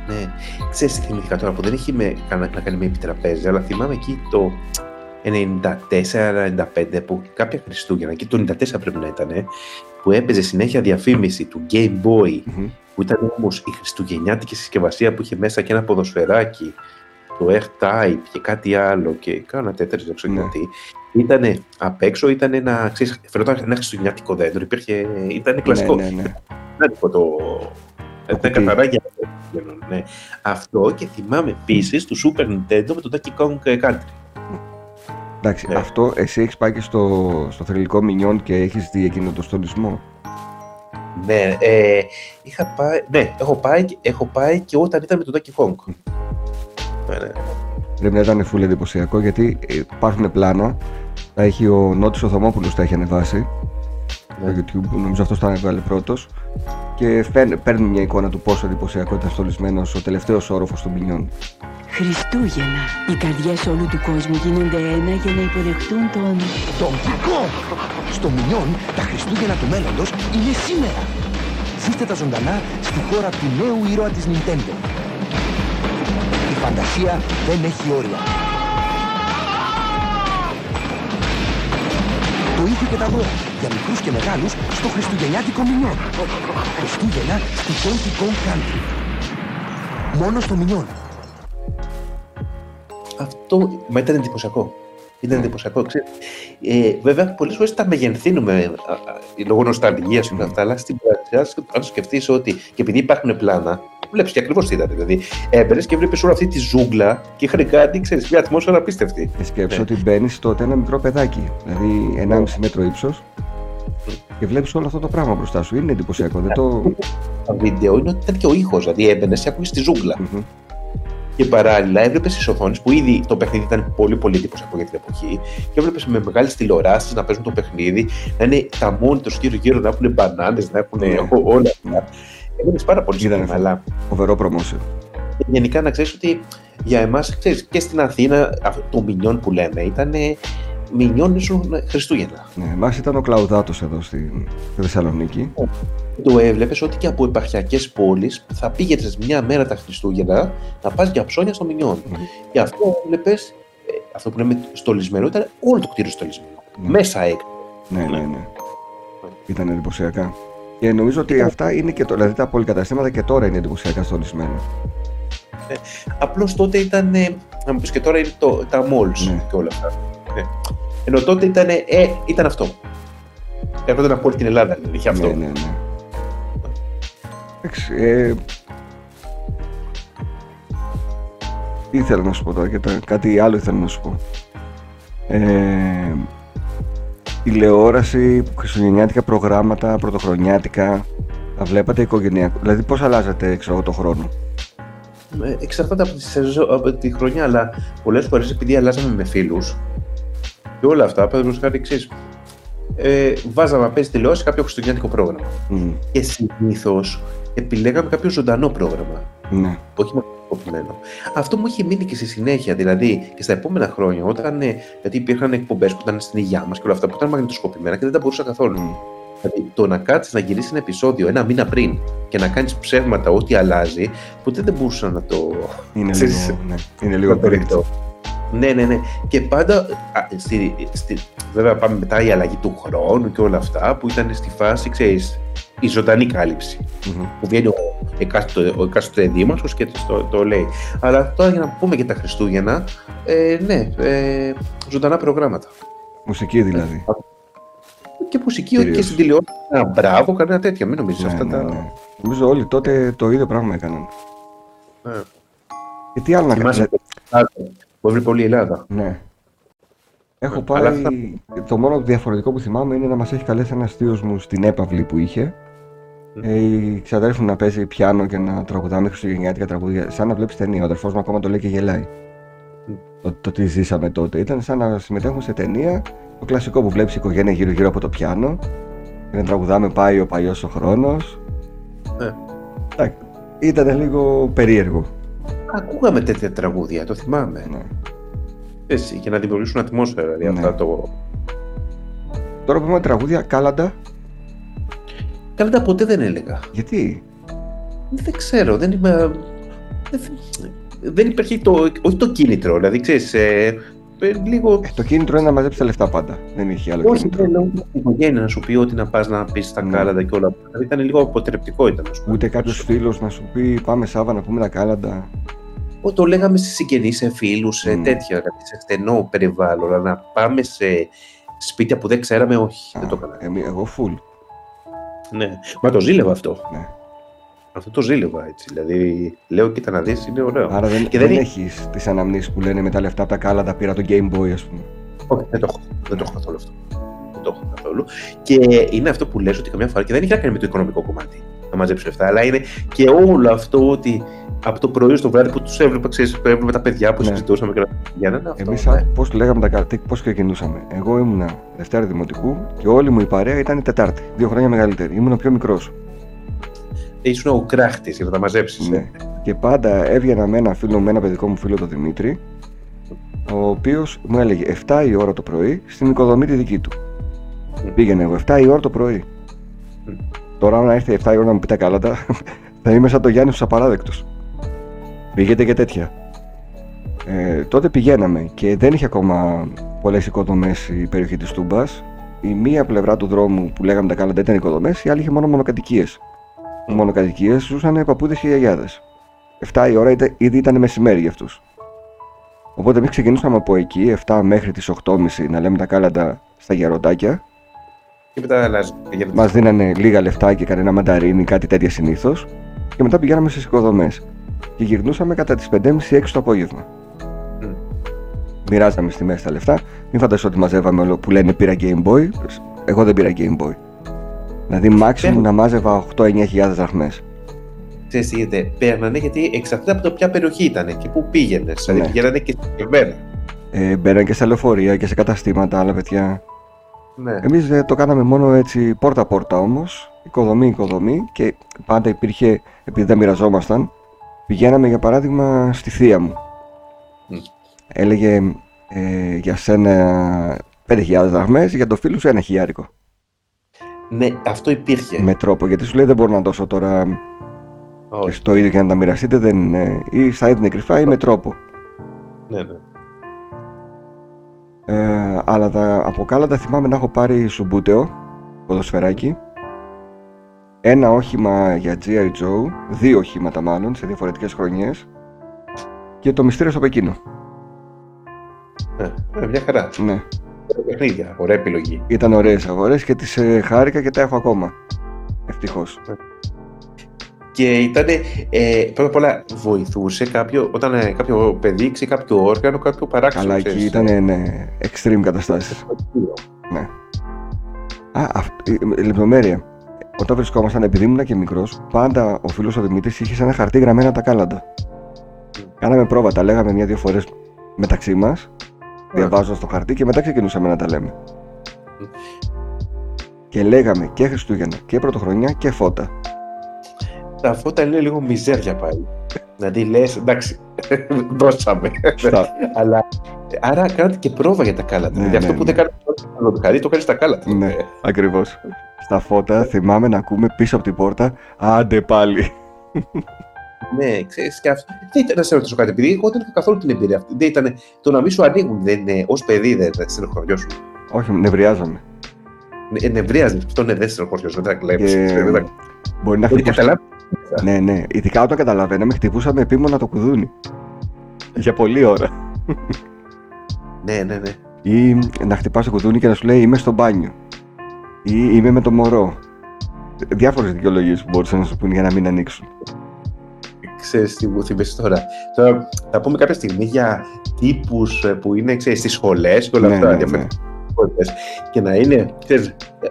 Ναι, ξέρεις τι θυμήθηκα τώρα που δεν έχει με, να, κάνει με επιτραπέζι, αλλά θυμάμαι εκεί το 94-95 που κάποια Χριστούγεννα, και το 94 πρέπει να ήταν, που έπαιζε συνέχεια διαφήμιση του Game Boy, που ήταν όμως η χριστουγεννιάτικη συσκευασία που είχε μέσα και ένα ποδοσφαιράκι, το R-Type και κάτι άλλο και κάνα τέτοιο, δεν ξέρω ναι. γιατί. Ήταν απ' έξω, ήταν ένα, ξέρεις, φαινόταν ένα χριστουγεννιάτικο δέντρο, υπήρχε, ήταν κλασικό. Ναι, ναι, ναι. το, δεν καθαρά για ναι. Αυτό και θυμάμαι επίσης του Super Nintendo με το Donkey Kong Country. Εντάξει, ναι. αυτό εσύ έχεις πάει και στο, στο θρηλυκό Μινιόν και έχεις δει εκείνο το στολισμό. Ναι, ε, είχα πάει, ναι έχω, πάει, έχω πάει και όταν ήταν με το Donkey Kong. Ναι, ναι. Πρέπει να ήταν φουλ εντυπωσιακό γιατί υπάρχουν πλάνα. Τα έχει ο Νότης ο Θωμόπουλος τα έχει ανεβάσει στο YouTube, νομίζω αυτός ήταν έβγαλε πρώτος. Και παίρνει μια εικόνα του πόσο εντυπωσιακό ήταν στολισμένο ο τελευταίος όροφος των ποινιών. Χριστούγεννα. Οι καρδιές όλου του κόσμου γίνονται ένα για να υποδεχτούν τον. Τον Κικό! Στο Μινιόν, τα Χριστούγεννα του μέλλοντος είναι σήμερα. Ζήστε τα ζωντανά στη χώρα του νέου ήρωα της Nintendo. Η φαντασία δεν έχει όρια. Το ίδιο και τα δώρα για μικρούς και μεγάλους στο Χριστουγεννιάτικο Μινιόν. Χριστούγεννα στη Donkey Kong Country. Μόνο στο Μινιόν. Αυτό μα ήταν εντυπωσιακό. Ήταν εντυπωσιακό. Ε, βέβαια, πολλές φορές τα μεγενθύνουμε λόγω νοσταλγίας και αυτά, αλλά στην πράξη, αν σκεφτείς ότι και επειδή υπάρχουν πλάνα, βλέπεις και ακριβώς τι ήταν. Δηλαδή, έμπαινες και βλέπεις όλη αυτή τη ζούγκλα και είχαν κάτι, ξέρεις, μια ατμόσφαιρα απίστευτη. Και σκέψω ότι μπαίνεις τότε ένα μικρό παιδάκι, δηλαδή 1,5 μέτρο ύψος, και βλέπεις όλο αυτό το πράγμα μπροστά σου. Είναι εντυπωσιακό. Δεν το... Το βίντεο είναι ότι ήταν και ο ήχος, δηλαδή έμπαινες και άκουγες τη ζούγκλα. Mm-hmm. Και παράλληλα έβλεπες τις οθόνες που ήδη το παιχνίδι ήταν πολύ πολύ εντυπωσιακό για την εποχή. Και έβλεπες με μεγάλε τηλεοράσει να παίζουν το παιχνίδι, να είναι τα τους γύρω-γύρω να έχουν μπανάνες, να έχουν mm. όλα αυτά. Έβλεπες πάρα πολύ σύντομα. Αλλά... Φοβερό promotion. Γενικά να ξέρεις ότι για εμάς, και στην Αθήνα, το μηνιόν που λέμε ήταν Μηνιόν ήσουν Χριστούγεννα. Ναι, εμά ήταν ο Κλαουδάτος εδώ στη Θεσσαλονίκη. Το έβλεπες ότι και από επαρχιακές πόλεις θα πήγαινες μια μέρα τα Χριστούγεννα να πας για ψώνια στο Μηνιόν. Mm. Και αυτό έβλεπες αυτό που λέμε στολισμένο, ήταν όλο το κτίριο στολισμένο. Ναι. Μέσα έξω. Ναι, ναι, ναι. Ήταν εντυπωσιακά. Και νομίζω ότι αυτά είναι και το, δηλαδή τα πολυκαταστήματα και τώρα είναι εντυπωσιακά στολισμένα. Απλώς τότε ήταν. ε, Να μου πεις και τώρα είναι το, τα malls Ναι. και όλα αυτά. Ναι. Ενώ τότε ήταν, ε, ήταν αυτό. Έρχονταν από όλη την Ελλάδα, δηλαδή, είχε αυτό. Ναι, ναι, ναι. Εντάξει, ε, τι ήθελα να σου πω τώρα και τα- κάτι άλλο ήθελα να σου πω. Ε, τηλεόραση, χριστουγεννιάτικα προγράμματα, πρωτοχρονιάτικα, τα βλέπατε οικογενειακά. Δηλαδή πώς αλλάζατε ξέρω, εγώ, το χρόνο; Ε, Εξαρτάται από τη, σεζό, από τη χρονιά, αλλά πολλές φορές επειδή αλλάζαμε με φίλους και όλα αυτά, παραδείγματο χάρη εξής. Ε, βάζαμε να παίζει τηλεόραση κάποιο χριστουγεννιάτικο πρόγραμμα. Μμ, Και συνήθως επιλέγαμε κάποιο ζωντανό πρόγραμμα. ναι, όχι μακροκοπημένο. Αυτό μου είχε μείνει και στη συνέχεια, δηλαδή και στα επόμενα χρόνια, όταν. ε, Γιατί υπήρχαν εκπομπές που ήταν στην υγειά μας και όλα αυτά που ήταν μαγνητοσκοπημένα και δεν τα μπορούσα καθόλου. Μμ. Δηλαδή, το να κάτσεις να γυρίσεις ένα επεισόδιο ένα μήνα πριν και να κάνεις ψεύματα ό,τι αλλάζει, ποτέ δεν μπορούσα να το. είναι Ξέρεις, λίγο, ναι, είναι λίγο να το περίεργο. δεχτώ. Ναι, ναι, ναι. Και πάντα. Α, στη, στη, βέβαια, πάμε μετά η αλλαγή του χρόνου και όλα αυτά που ήταν στη φάση, ξέρεις, η ζωντανή κάλυψη. Μμμ. Που βγαίνει ο εκάστοτε, ο εκάστοτε δήμαρχος και το, το λέει. Αλλά τώρα για να πούμε για τα Χριστούγεννα, ε, ναι, ε, ζωντανά προγράμματα. Μουσική δηλαδή. Και μουσική Κυρίως. και στην τηλεόραση. Ένα μπράβο, κανένα τέτοια. Μην νομίζεις Ναι, αυτά ναι, τα. ναι. Νομίζω όλοι τότε το ίδιο πράγμα έκαναν. Ναι. Και τι άλλο να Θυμάσαι κάνουν. Που έβλεπε όλη η Ελλάδα. Ναι. Έχω Ε, αλλά πάει. Το μόνο διαφορετικό που θυμάμαι είναι να μας έχει καλέσει ένας θείος μου στην έπαυλη που είχε. Ε, η ξαδέρφη μου να παίζει πιάνο και να τραγουδάμε χριστουγεννιάτικα τραγούδια. Σαν να βλέπεις ταινία. Ο αδερφός μου ακόμα το λέει και γελάει. Το, το τι ζήσαμε τότε. Ήταν σαν να συμμετέχουμε σε ταινία. Το κλασικό που βλέπεις η οικογένεια γύρω-γύρω από το πιάνο. Και να τραγουδάμε Πάει ο παλιός ο χρόνος. Ναι. Ήταν λίγο περίεργο. Ακούγαμε τέτοια τραγούδια, το θυμάμαι. Ναι. Έτσι, για να δημιουργήσουν ατμόσφαιρα. Δηλαδή, Ναι. αυτά το... Τώρα που είπαμε τραγούδια, κάλαντα. Καλά, ποτέ δεν έλεγα. Γιατί; Δεν ξέρω, δεν είμαι. Δεν, δεν υπήρχε το. Όχι το κίνητρο, δηλαδή ξέρεις. Ε, ε, λίγο. Ε, το κίνητρο είναι να μαζέψει τα λεφτά πάντα. Δεν είχε άλλο Όχι, κίνητρο. δεν λέω την οικογένεια να σου πει ότι να πας να πεις στα Ναι. κάλαντα και όλα αυτά. Δηλαδή ήταν λίγο αποτρεπτικό ήταν. ας πούμε. Ούτε κάποιος φίλος να σου πει Πάμε Σάβα να πούμε τα κάλαντα. Ό, Το λέγαμε σε συγγενείς, σε φίλους, σε Μμ. τέτοια, δηλαδή σε στενό περιβάλλον. Αλλά να πάμε σε σπίτια που δεν ξέραμε, όχι, δεν το έκανα. Εμεί, εγώ full. Ναι. Μα το ζήλευα αυτό. Ναι. Αυτό το ζήλευα έτσι. Δηλαδή, λέω, κοίτα να δεις, είναι ωραίο. Άρα δεν, Και δεν, δεν έχεις τις αναμνήσεις που λένε με τα λεφτά από τα κάλαντα πήρα το Game Boy, ας πούμε. Όχι, δεν το έχω. Δεν το έχω καθόλου αυτό. Δεν το έχω καθόλου. Και είναι αυτό που λες ότι καμιά φορά και δεν έχει να κάνει με το οικονομικό κομμάτι να μαζέψει λεφτά, αλλά είναι και όλο αυτό ότι από το πρωί στο βράδυ που τους έβλεπα, ξέρεις, που έβλεπα τα παιδιά που Ναι. συζητούσαμε και για να είναι αυτό. Εμείς ναι. πώς λέγαμε τα κάλαντα, πώς ξεκινούσαμε. Εγώ ήμουνα Δευτέρα Δημοτικού και όλη μου η παρέα ήταν Τετάρτη. Δύο χρόνια μεγαλύτερη. Ήμουν ο πιο μικρός. Ήσουν ο κράχτης για να τα μαζέψεις. Ναι. Και πάντα έβγαινα με ένα φίλο, με ένα παιδικό μου φίλο, τον Δημήτρη, ο οποίος μου έλεγε 7 η ώρα το πρωί στην οικοδομή τη δική του. Μμ. Πήγαινε εγώ 7 η ώρα το πρωί. Μμ. Τώρα, αν έρθει 7 η ώρα να μου πει τα κάλαντα, θα είμαι σαν το Γιάννης του απαράδεκτος. Πήγαινε και τέτοια. Ε, τότε πηγαίναμε και δεν είχε ακόμα πολλές οικοδομές η περιοχή της Τούμπας. Η μία πλευρά του δρόμου που λέγαμε τα κάλαντα ήταν οικοδομές, η άλλη είχε μόνο μονοκατοικίες. Οι μονοκατοικίες ζούσαν παππούδες και γιαγιάδες. 7 η ώρα ήταν- ήδη ήταν μεσημέρι για αυτούς. Οπότε εμείς ξεκινούσαμε από εκεί, 7 μέχρι τις 8.30 να λέμε τα κάλαντα στα γεροντάκια. Και μετά αλλάζει. Για Μας δίνανε λίγα λεφτά και κανένα μανταρίνι, κάτι τέτοια συνήθως. Και μετά πηγαίναμε στις οικοδομές. Και γυρνούσαμε κατά τις 5.30-6 το απόγευμα. Μμ. Μοιράζαμε στη μέση τα λεφτά. Μην φανταστώ ότι μαζεύαμε όλο που λένε πήρα Game Boy. Εγώ δεν πήρα Game Boy. Δηλαδή, maximum Παίρνω. να μάζευα 8-9 χιλιάδες δραχμές. Ξέρεις τι γίνεται. Παίρνανε γιατί εξαρτάται από το ποια περιοχή ήταν και πού πήγαινε. Δηλαδή Ναι. πηγαίνανε και συγκεκριμένα. Ε, μπαίναν και στα λεωφορεία και σε καταστήματα, άλλα παιδιά. Ναι. Εμείς το κάναμε μόνο έτσι πόρτα-πόρτα όμως, οικοδομή-οικοδομή και πάντα υπήρχε, επειδή δεν μοιραζόμασταν, πηγαίναμε για παράδειγμα στη θεία μου. Μμ. Έλεγε ε, για σένα 5.000 δραχμές, για το φίλο σου ένα χιλιάρικο. ναι, αυτό υπήρχε. Με τρόπο, γιατί σου λέει δεν μπορώ να δώσω τώρα και Όχι. στο ίδιο και να τα μοιραστείτε, δεν είναι. ή θα έδινε κρυφά ή με τρόπο. Ναι, ναι. Ε, αλλά τα, από κάλαντα θυμάμαι να έχω πάρει σουμπούτεο, ποδοσφαιράκι, ένα όχημα για G.I. Joe, δύο οχήματα μάλλον, σε διαφορετικές χρονιές και το μυστήριο στο Πεκίνο. Ναι, ε, μια χαρά. Ναι. Παιχνίδια, ωραία επιλογή. Ήταν ωραίες αγορές και τις ε, χάρηκα και τα έχω ακόμα. Ευτυχώς. Και ήταν, ε, πρώτα απ' όλα, βοηθούσε κάποιο, όταν ε, κάποιο παιδί ήξερε κάποιο όργανο, κάποιο παράξενο. Καλά, εκεί ξέρεις. ήταν ναι, extreme καταστάσεις. Ναι. Α, αυ- ε, λεπτομέρεια. Όταν βρισκόμασταν, επειδή ήμουν και μικρός, πάντα ο φίλος ο Δημήτρης είχε σε ένα χαρτί γραμμένα τα κάλαντα. Κάναμε πρόβατα, λέγαμε μια-δύο φορές μεταξύ μας, διαβάζοντας το χαρτί και μετά ξεκινούσαμε να τα λέμε. Και λέγαμε και Χριστούγεννα και Πρωτοχρονιά και φώτα. Τα φώτα είναι λίγο μιζέρια πάλι. Δηλαδή λες, εντάξει, δώσαμε. Στα- Αλλά άρα κάνατε και πρόβα για τα κάλατα. Ναι, δηλαδή αυτό ναι, που ναι. δεν κάνατε το χαρτί, το κάνεις στα κάλατα. ναι, Ε, ακριβώς. Στα φώτα θυμάμαι να ακούμε πίσω από την πόρτα Άντε πάλι. Ναι, ξέρεις και αυτό. Δεν ήταν να σε ρωτήσω κάτι, επειδή εγώ δεν είχα καθόλου την εμπειρία αυτή. Δεν ήταν το να μην σου ανοίγουν, δεν είναι, ως παιδί δεν δεν στενοχωριώσουν. Όχι, νευριάζαμε. Ε, Νευρίαζε, αυτό ναι, δεν στενοχωριώσουν, δεν τα κλέψει. Και Δεν τα μπορεί να δεν χτυπούσε. καταλάβεις. Ναι, ναι. Ειδικά όταν καταλαβαίναμε, χτυπούσαμε επίμονα το κουδούνι. Για πολλή ώρα. Ναι, ναι, ναι. Ή να χτυπάς το κουδούνι και να σου λέει Είμαι στο μπάνιο. Ή Είμαι με το μωρό. Διάφορες δικαιολογίες που μπορούσαν να σου πούν για να μην ανοίξουν. Ξέρεις τι μου θυμίσαι τώρα. Τώρα θα πούμε κάποια στιγμή για τύπους ε, που είναι ξέρεις, στις σχολές και όλα Ναι, αυτά. ναι, ναι. διαφορετικές. Και να είναι, ξέρεις, ε,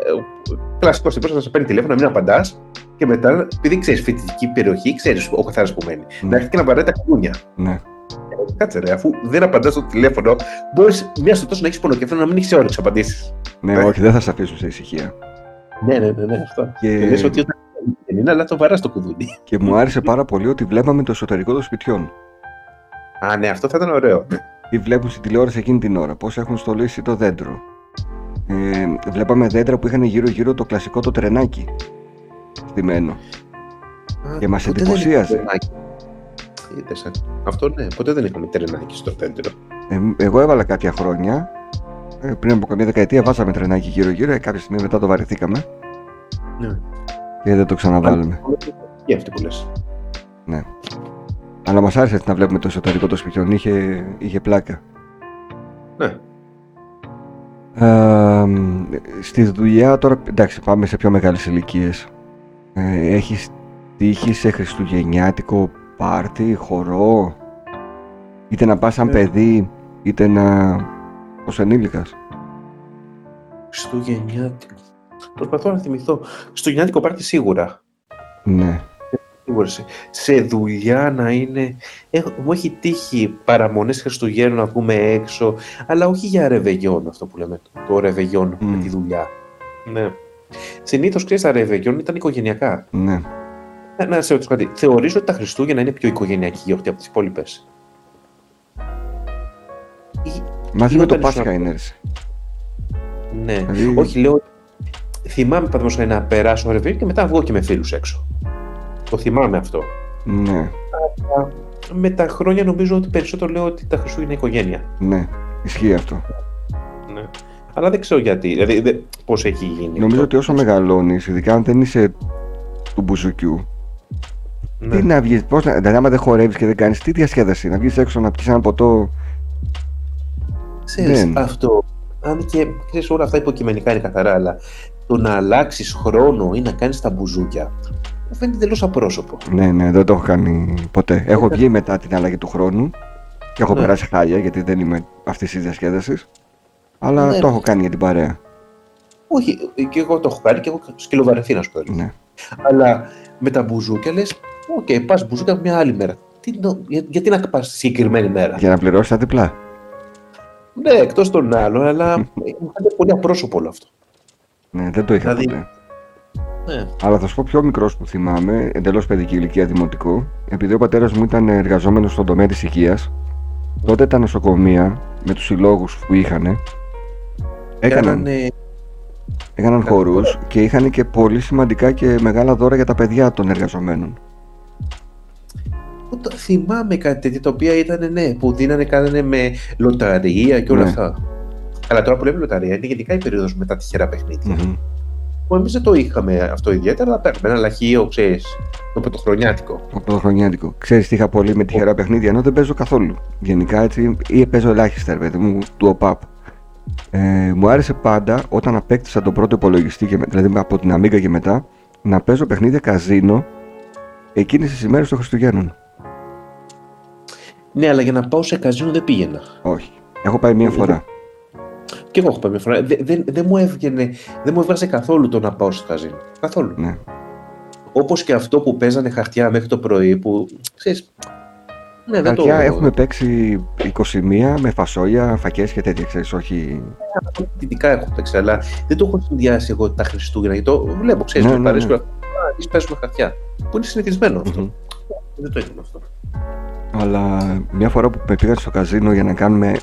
κλασικός τύπος να σε παίρνει τηλέφωνο, να μην απαντάς και μετά, επειδή ξέρεις φοιτητική περιοχή, ξέρεις ο καθένας που μένει, να Ναι, έρθει και να βαράει τα κουνιά. ναι. Κάτσε ρε, αφού δεν απαντάς στο τηλέφωνο, μπορείς μία στο τόσο να έχεις πονοκέφαλο να μην έχεις όρεξη απαντήσεις. ναι, Ε. όχι, δεν θα σε αφήσουν σε ησυχία. Ναι, ναι, ναι, ναι, αυτό. Και, Και λες ότι όταν δεν είναι, αλλά το βαράς το κουδούνι. και μου άρεσε πάρα πολύ ότι βλέπαμε το εσωτερικό των σπιτιών. Α, ναι, αυτό θα ήταν ωραίο. Τι βλέπουν στην τηλεόραση εκείνη την ώρα, πώς έχουν στολίσει το δέντρο. Ε, βλέπαμε δέντρα που είχαν γύρω-γύρω το κλασικό το τρενάκι. Στημένο. Και μας Ποτέ δεν εντυπωσίασε. Είχαμε τρενάκι. Είδες, ε. Αυτό ναι, ποτέ δεν είχαμε τρενάκι στο δέντρο. Ε, εγώ έβαλα κάποια χρόνια. Ε, πριν από καμία δεκαετία βάζαμε τρενάκι γύρω-γύρω. Ε, κάποια στιγμή μετά το βαρεθήκαμε Ναι. και δεν το ξαναβάλαμε. Και αυτή που λες. Αλλά μας άρεσε έτσι να βλέπουμε το εσωτερικό των σπιτιών. Είχε, είχε πλάκα. Ναι. Ε, στη δουλειά τώρα, εντάξει, πάμε σε πιο μεγάλες ηλικίες. Ε, έχεις τύχει σε χριστουγεννιάτικο πάρτι, χορό, είτε να πας σαν Ε. παιδί, είτε να... ως ενήλικας. Χριστουγεννιάτικο. Προσπαθώ να θυμηθώ. Χριστουγεννιάτικο πάρτι σίγουρα. Ναι. Σίγουρα. σε- Σε δουλειά να είναι. Έχω, μου έχει τύχει παραμονές Χριστουγέννων να βγούμε έξω, αλλά όχι για ρεβεγιόν αυτό που λέμε. Το ρεβεγιόν με Μμ. τη δουλειά. Ναι. Συνήθως ξέρεις τα ρεβεγιόν ήταν οικογενειακά. Ναι. Να, να σε ρωτήσω κάτι. Θεωρείς ότι τα Χριστούγεννα είναι πιο οικογενειακή γιορτή από τις υπόλοιπες; Μαζί Ή με το όταν ήσουν Πάσχα από- είναι έτσι. Ναι. Δηλαδή, Όχι, λέω. Θυμάμαι παραδείγματος χάρη να περάσω ρεβεγιόν και μετά να βγω και με φίλους έξω. Το θυμάμαι αυτό. Ναι, Με τα χρόνια νομίζω ότι περισσότερο λέω ότι τα Χριστούγεννα είναι οικογένεια. ναι. Ισχύει αυτό. Ναι. Αλλά δεν ξέρω γιατί. Δηλαδή, δε, πώς έχει γίνει. Νομίζω αυτό. ότι όσο μεγαλώνεις, ειδικά αν δεν είσαι του μπουζουκιού, Ναι. τι να βγεις, πώς να, δηλαδή άμα δεν χορεύεις και δεν κάνεις, τι διασκέδαση, να βγεις έξω να πιεις ένα ποτό, Ξέρεις, δεν. αυτό. Αν και ξέρεις, όλα αυτά υποκειμενικά είναι καθαρά, αλλά το να αλλάξεις χρόνο ή να κάνεις τα μπουζούκια μου φαίνεται τελείω απρόσωπο. Ναι, ναι, δεν το έχω κάνει ποτέ. Έχω βγει μετά την αλλαγή του χρόνου και έχω Ναι. περάσει χάλια γιατί δεν είμαι αυτής της διασκέδασης. Αλλά Ναι. το έχω κάνει για την παρέα. Όχι, και εγώ το έχω κάνει και έχω σκυλοβαρεθεί να σου πω. Ναι. Αλλά με τα μπουζούκια λες, οκ, πας μπουζούκια μια άλλη μέρα. Τι, νο- για- γιατί να πας συγκεκριμένη μέρα; Για να πληρώσεις τα διπλά. Ναι, εκτός των άλλων, αλλά μου φαίνεται πολύ απρόσωπο όλο αυτό. Ναι, δεν το είχα Δηλαδή- ποτέ. Ναι. Αλλά θα σου πω πιο μικρός που θυμάμαι, εντελώς παιδική ηλικία δημοτικού, επειδή ο πατέρας μου ήταν εργαζόμενος στον τομέα της υγείας, τότε τα νοσοκομεία με τους συλλόγους που είχαν έκαναν, Κάνανε- έκαναν χορούς και είχαν και πολύ σημαντικά και μεγάλα δώρα για τα παιδιά των εργαζομένων. Πού το- Θυμάμαι κάτι τέτοιο, τα οποία ήταν, ναι, που δίνανε, κάνανε με λοταρία και όλα Ναι. αυτά. Αλλά τώρα που λέμε λοταρία είναι γενικά η περίοδος μετά τυχερά παιχνίδια. Mm-hmm. Που εμείς δεν το είχαμε αυτό ιδιαίτερα, αλλά παίρνουμε ένα λαχείο, ξέρεις, το πρωτοχρονιάτικο. Το πρωτοχρονιάτικο. Ξέρεις τι είχα πολύ με τυχερά παιχνίδια, ενώ δεν παίζω καθόλου. Γενικά έτσι, ή παίζω ελάχιστα, ρε μου, του ΟΠΑΠ. Ε, μου άρεσε πάντα όταν απέκτησα τον πρώτο υπολογιστή, και, δηλαδή από την Amiga και μετά, να παίζω παιχνίδια καζίνο εκείνες τις ημέρες των Χριστουγέννων. Ναι, αλλά για να πάω σε καζίνο δεν πήγαινα. Όχι. Έχω πάει μία φορά. Και εγώ έχω πάει μία φορά. Δεν, δεν, δεν μου έβγαινε, δεν μου έβγαζε καθόλου το να πάω στο καζίνο. Καθόλου. Ναι. Όπως και αυτό που παίζανε χαρτιά μέχρι το πρωί, που ξέρεις, ναι, δεν το... έχουμε παίξει 21 με φασόλια, φακές και τέτοια, ξέρεις, όχι... Δυτικά έχω παίξει, αλλά δεν το έχω συνδυάσει εγώ τα Χριστούγεννα, γιατί το βλέπω, ξέρεις, ναι, ναι, ναι. εμείς παίζουμε χαρτιά, που είναι συνηθισμένο αυτό. Δεν το έχουμε αυτό. Αλλά μια φορά που με πήγαν στο καζίνο για να κάνουμε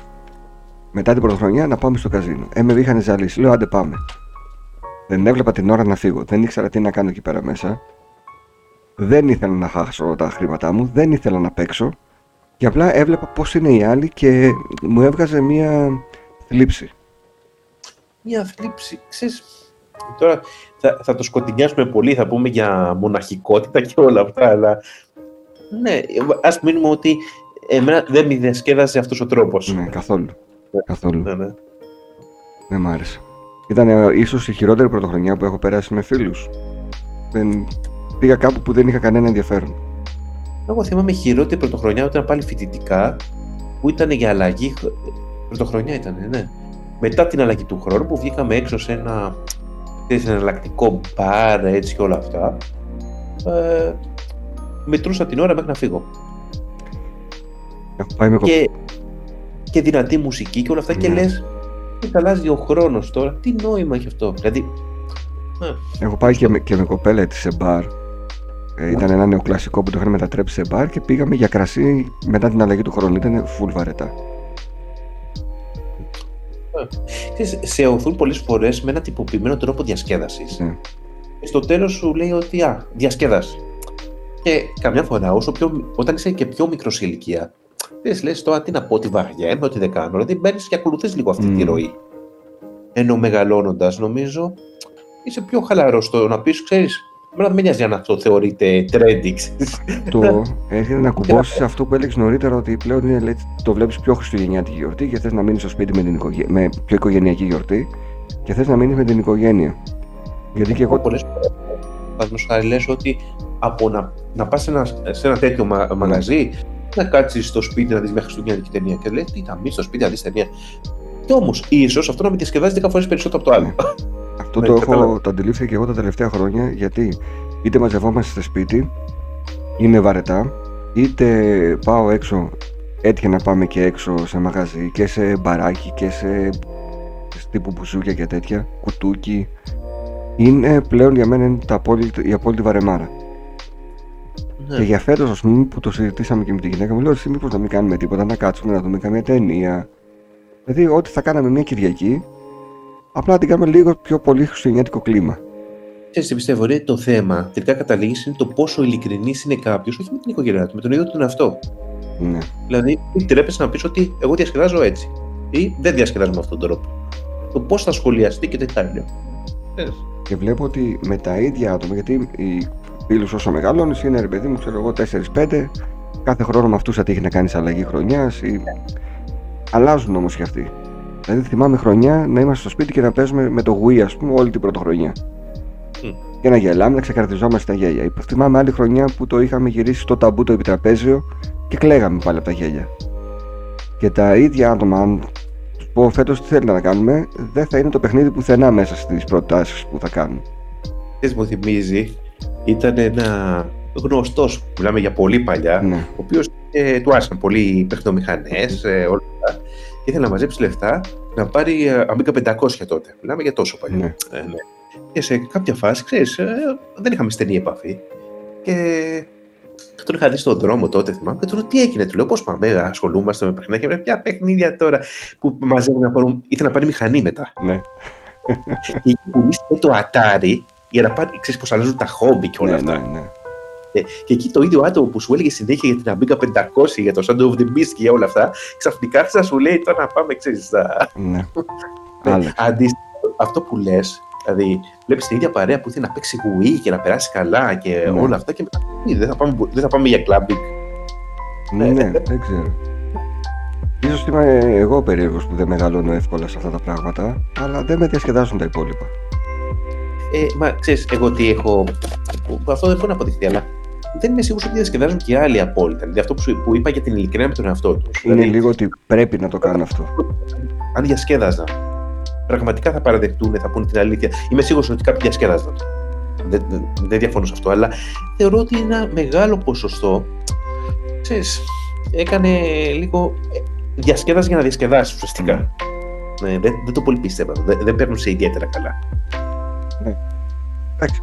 μετά την πρωτοχρονιά να πάμε στο καζίνο. Ε, με είχαν ζαλίσει. Λέω, άντε πάμε. Δεν έβλεπα την ώρα να φύγω. Δεν ήξερα τι να κάνω εκεί πέρα μέσα. Δεν ήθελα να χάσω τα χρήματά μου. Δεν ήθελα να παίξω. Και απλά έβλεπα πώς είναι οι άλλοι και μου έβγαζε μία θλίψη. Μία θλίψη. Ξέρεις, τώρα θα, θα το σκοτεινιάσουμε πολύ, θα πούμε για μοναχικότητα και όλα αυτά, αλλά ναι, ας μείνουμε ότι εμένα δεν με διασκέδασε αυτός ο τρόπος. Ναι, καθόλου. Ναι. Καθόλου. Ναι, ναι. Δεν μ' άρεσε. Ήταν ε, ίσως η χειρότερη πρωτοχρονιά που έχω περάσει με φίλους. Δεν... Πήγα κάπου που δεν είχα κανένα ενδιαφέρον. Εγώ θυμάμαι χειρότερη πρωτοχρονιά όταν πάλι φοιτητικά, που ήταν για αλλαγή. Πρωτοχρονιά ήταν, ναι. Μετά την αλλαγή του χρόνου που βγήκαμε έξω σε ένα σε εναλλακτικό μπαρ έτσι και όλα αυτά. Ε, μετρούσα την ώρα μέχρι να φύγω. Έχω πάει με και, και δυνατή μουσική και όλα αυτά και ναι. λες αλλάζει ο χρόνος τώρα, τι νόημα έχει αυτό. Δηλαδή, Έχω πάει και με, και με κοπέλα έτσι σε μπαρ ε, ήταν ένα νεοκλασικό που το είχαν μετατρέψει σε μπαρ και πήγαμε για κρασί μετά την αλλαγή του χρόνου. Ήταν full βαρετά. Ε, σε οθούν πολλές φορές με ένα τυποποιημένο τρόπο διασκέδασης. Ναι. Στο τέλος σου λέει ότι α, διασκέδαση. Και καμιά φορά, όσο πιο, όταν είσαι και πιο μικρό σε ηλικία, δεν λες τώρα τι να πω, ότι βαριέμαι, ότι δεν κάνω. Δηλαδή μπαίνεις και ακολουθείς λίγο αυτή mm. τη ροή. Ενώ μεγαλώνοντας, νομίζω, είσαι πιο χαλαρός στο να πεις, ξέρεις, Εμένα δεν με νοιάζει αν αυτό θεωρείται trending. Το έρχεται να κουμπώσει αυτό που έλεγες νωρίτερα ότι πλέον είναι, το βλέπεις πιο χριστουγεννιάτικη γιορτή και θες να μείνεις στο σπίτι με, την οικογέ... με πιο οικογενειακή γιορτή και θες να μείνεις με την οικογένεια. Γιατί και εγώ. Πολλές φορές. Παραδείγματος χάρη λες ότι από να, να πας σε, ένα, σε ένα τέτοιο μα, ναι. μαγαζί, να κάτσεις στο σπίτι να δεις μια χριστουγεννιάτικη ταινία και λέει τι θα μείνει στο σπίτι να δεις ταινία. Και όμως ίσως αυτό να με διασκεδάζει 10 φορέ περισσότερο από το άλλο. Ναι. Αυτό ναι, το, έχω, το αντιλήφθηκα και εγώ τα τελευταία χρόνια γιατί είτε μαζευόμαστε στο σπίτι, είναι βαρετά, είτε πάω έξω, έτυχε να πάμε και έξω σε μαγαζί και σε μπαράκι και σε τύπου μπουζούκια και τέτοια, κουτούκι. Είναι πλέον για μένα τα απόλυτη, η απόλυτη βαρεμάρα. Ναι. Και για φέτος ας πούμε που το συζητήσαμε και με τη γυναίκα μου, λέω εσύ μήπως να μην κάνουμε τίποτα, να κάτσουμε να δούμε καμία ταινία. Δηλαδή ό,τι θα κάναμε μια Κυριακή Απλά να την κάνουμε λίγο πιο πολύ χριστουγεννιάτικο κλίμα. Ξέρεις τι πιστεύω, ρε, το θέμα τελικά καταλήγεις είναι το πόσο ειλικρινής είναι κάποιος, όχι με την οικογένειά του, με τον ίδιο τον εαυτό. Ναι. Δηλαδή, τρέπεσαι να πεις ότι εγώ διασκεδάζω έτσι ή δεν διασκεδάζω με αυτόν τον τρόπο. Το πώς θα σχολιαστεί και τι θα είναι. Και βλέπω ότι με τα ίδια άτομα, γιατί οι φίλους όσο μεγαλώνεις είναι ρε παιδί μου, ξέρω εγώ 4-5, κάθε χρόνο με αυτούς θα τύχει να κάνεις αλλαγή χρονιάς. Ή... Αλλάζουν όμως και αυτοί. Δηλαδή θυμάμαι χρονιά να είμαστε στο σπίτι και να παίζουμε με το Wii, ας πούμε, όλη την πρωτοχρονιά. Mm. Και να γελάμε, να ξεκαρδιζόμαστε τα γέλια. Θυμάμαι άλλη χρονιά που το είχαμε γυρίσει στο ταμπού το επιτραπέζιο και κλαίγαμε πάλι από τα γέλια. Και τα ίδια άτομα, αν του πω φέτος τι θέλει να κάνουμε, δεν θα είναι το παιχνίδι πουθενά μέσα στις προτάσεις που θα κάνουν. Τι μου θυμίζει, ήταν ένα γνωστός, μιλάμε για πολύ παλιά, ναι. ο οποίος ε, του άρεσαν πολύ παιχνομηχανέ, ε, όλα αυτά ήθελε να μαζέψει λεφτά να πάρει Amiga 500 τότε. Μιλάμε για τόσο παλιό. Ναι. Ε, ναι. Και σε κάποια φάση, ξέρεις, ε, δεν είχαμε στενή επαφή. Και τον είχα δει στον δρόμο τότε, θυμάμαι, και του λέω τι έγινε; Του λέω πώς πάμε, ασχολούμαστε με παιχνίδια. Και ποια παιχνίδια τώρα που μαζεύουν να πάρουν. ήθελε να πάρει μηχανή μετά. Ναι. και είχε πουλήσει το Atari για να πάρει, ξέρεις πώς αλλάζουν τα χόμπι και όλα ναι, αυτά. Ναι, ναι. και εκεί το ίδιο άτομο που σου έλεγε συνέχεια για την Amiga 500, για το Shadow of the Beast και για όλα αυτά, ξαφνικά θα σου λέει τώρα να πάμε, ξέρεις. Ναι. ναι. Αντίστοιχα, αυτό που λες, δηλαδή βλέπεις την ίδια παρέα που θέλει να παίξει Wii και να περάσει καλά και ναι. όλα αυτά και μετά δεν θα πάμε, δεν θα πάμε για clubbing. Ναι, ναι, δεν ξέρω. Ίσως είμαι εγώ περίεργος που δεν μεγαλώνω εύκολα σε αυτά τα πράγματα, αλλά δεν με διασκεδάζουν τα υπόλοιπα. Ε, μα ξέρεις, εγώ τι έχω. Αυτό δεν μπορεί να αποδειχθεί, αλλά δεν είμαι σίγουρος ότι διασκεδάζουν και οι άλλοι απόλυτα. Δηλαδή αυτό που, είπα για την ειλικρίνεια με τον εαυτό τους. Είναι δηλαδή, λίγο ότι πρέπει να το κάνουν αυτό. Αν διασκέδαζαν, πραγματικά θα παραδεχτούν, θα πούνε την αλήθεια. Είμαι σίγουρος ότι κάποιοι διασκέδαζαν. Δεν, δεν, δεν διαφωνώ σε αυτό, αλλά θεωρώ ότι ένα μεγάλο ποσοστό ξέρεις, έκανε λίγο διασκέδαση για να διασκεδάσει ουσιαστικά. Ναι, δεν, δεν το πολύ πίστευα. Δεν, δεν παίρνουν σε ιδιαίτερα καλά. Ναι. Εντάξει.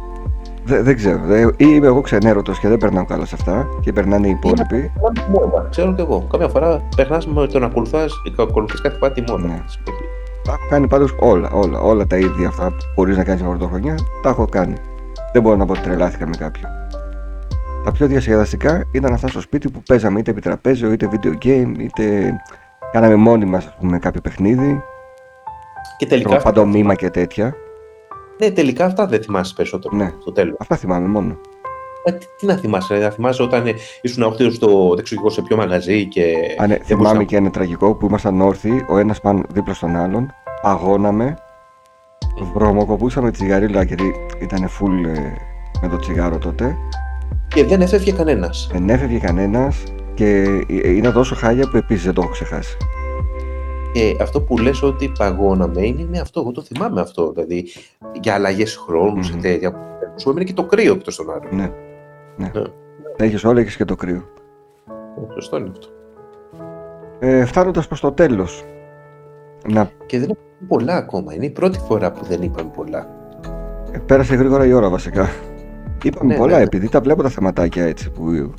Δεν, δεν ξέρω. Ή είμαι εγώ ξενέρωτος και δεν περνάω καλά σε αυτά και περνάνε οι υπόλοιποι. Ξέρω κι εγώ. Κάποια φορά περνάς με το να ακολουθείς κάθε πάτη μόνο. Ναι. Τα έχω κάνει πάντως όλα, όλα, όλα τα ίδια αυτά που μπορεί να κάνει με πρωτοχρονιά. Τα έχω κάνει. Δεν μπορώ να πω ότι τρελάθηκα με κάποιον. Τα πιο διασκεδαστικά ήταν αυτά στο σπίτι που παίζαμε είτε επί τραπέζιο, είτε video game, είτε κάναμε μόνοι μας πούμε, κάποιο παιχνίδι. Και τελικά. Παντομήμα και τέτοια. Ναι, τελικά αυτά δεν θυμάσαι περισσότερο. Ναι, στο τέλος. Αυτά θυμάμαι μόνο. Ε, τι, τι, να θυμάσαι, να θυμάσαι όταν ήσουν όρθιος στο δεξιογικό σε ποιο μαγαζί και. Α, ναι, θυμάμαι και ένα τραγικό που ήμασταν όρθιοι, ο ένας πάνω δίπλα στον άλλον, αγώναμε, βρωμοκοπούσαμε τσιγαρίλα γιατί ήταν full ε, με το τσιγάρο τότε και δεν έφευγε κανένας. Δεν έφευγε κανένας και είναι τόσο χάλια που επίσης δεν το έχω ξεχάσει. Και αυτό που λες ότι παγώναμε είναι, είναι αυτό, εγώ το θυμάμαι αυτό. Δηλαδή για αλλαγές χρόνου mm-hmm. και τέτοια. Σου έμεινε και το κρύο εκτός των άλλων. Ναι. ναι. ναι. Τα έχεις όλα, έχεις και το κρύο. Σωστό είναι αυτό. Ε, Φτάνοντας προς το τέλος. Να... Και δεν είπαμε πολλά ακόμα. Είναι η πρώτη φορά που δεν είπαμε πολλά. Ε, πέρασε γρήγορα η ώρα βασικά. Είπαμε ναι, πολλά, ναι. επειδή τα βλέπω τα θεματάκια έτσι που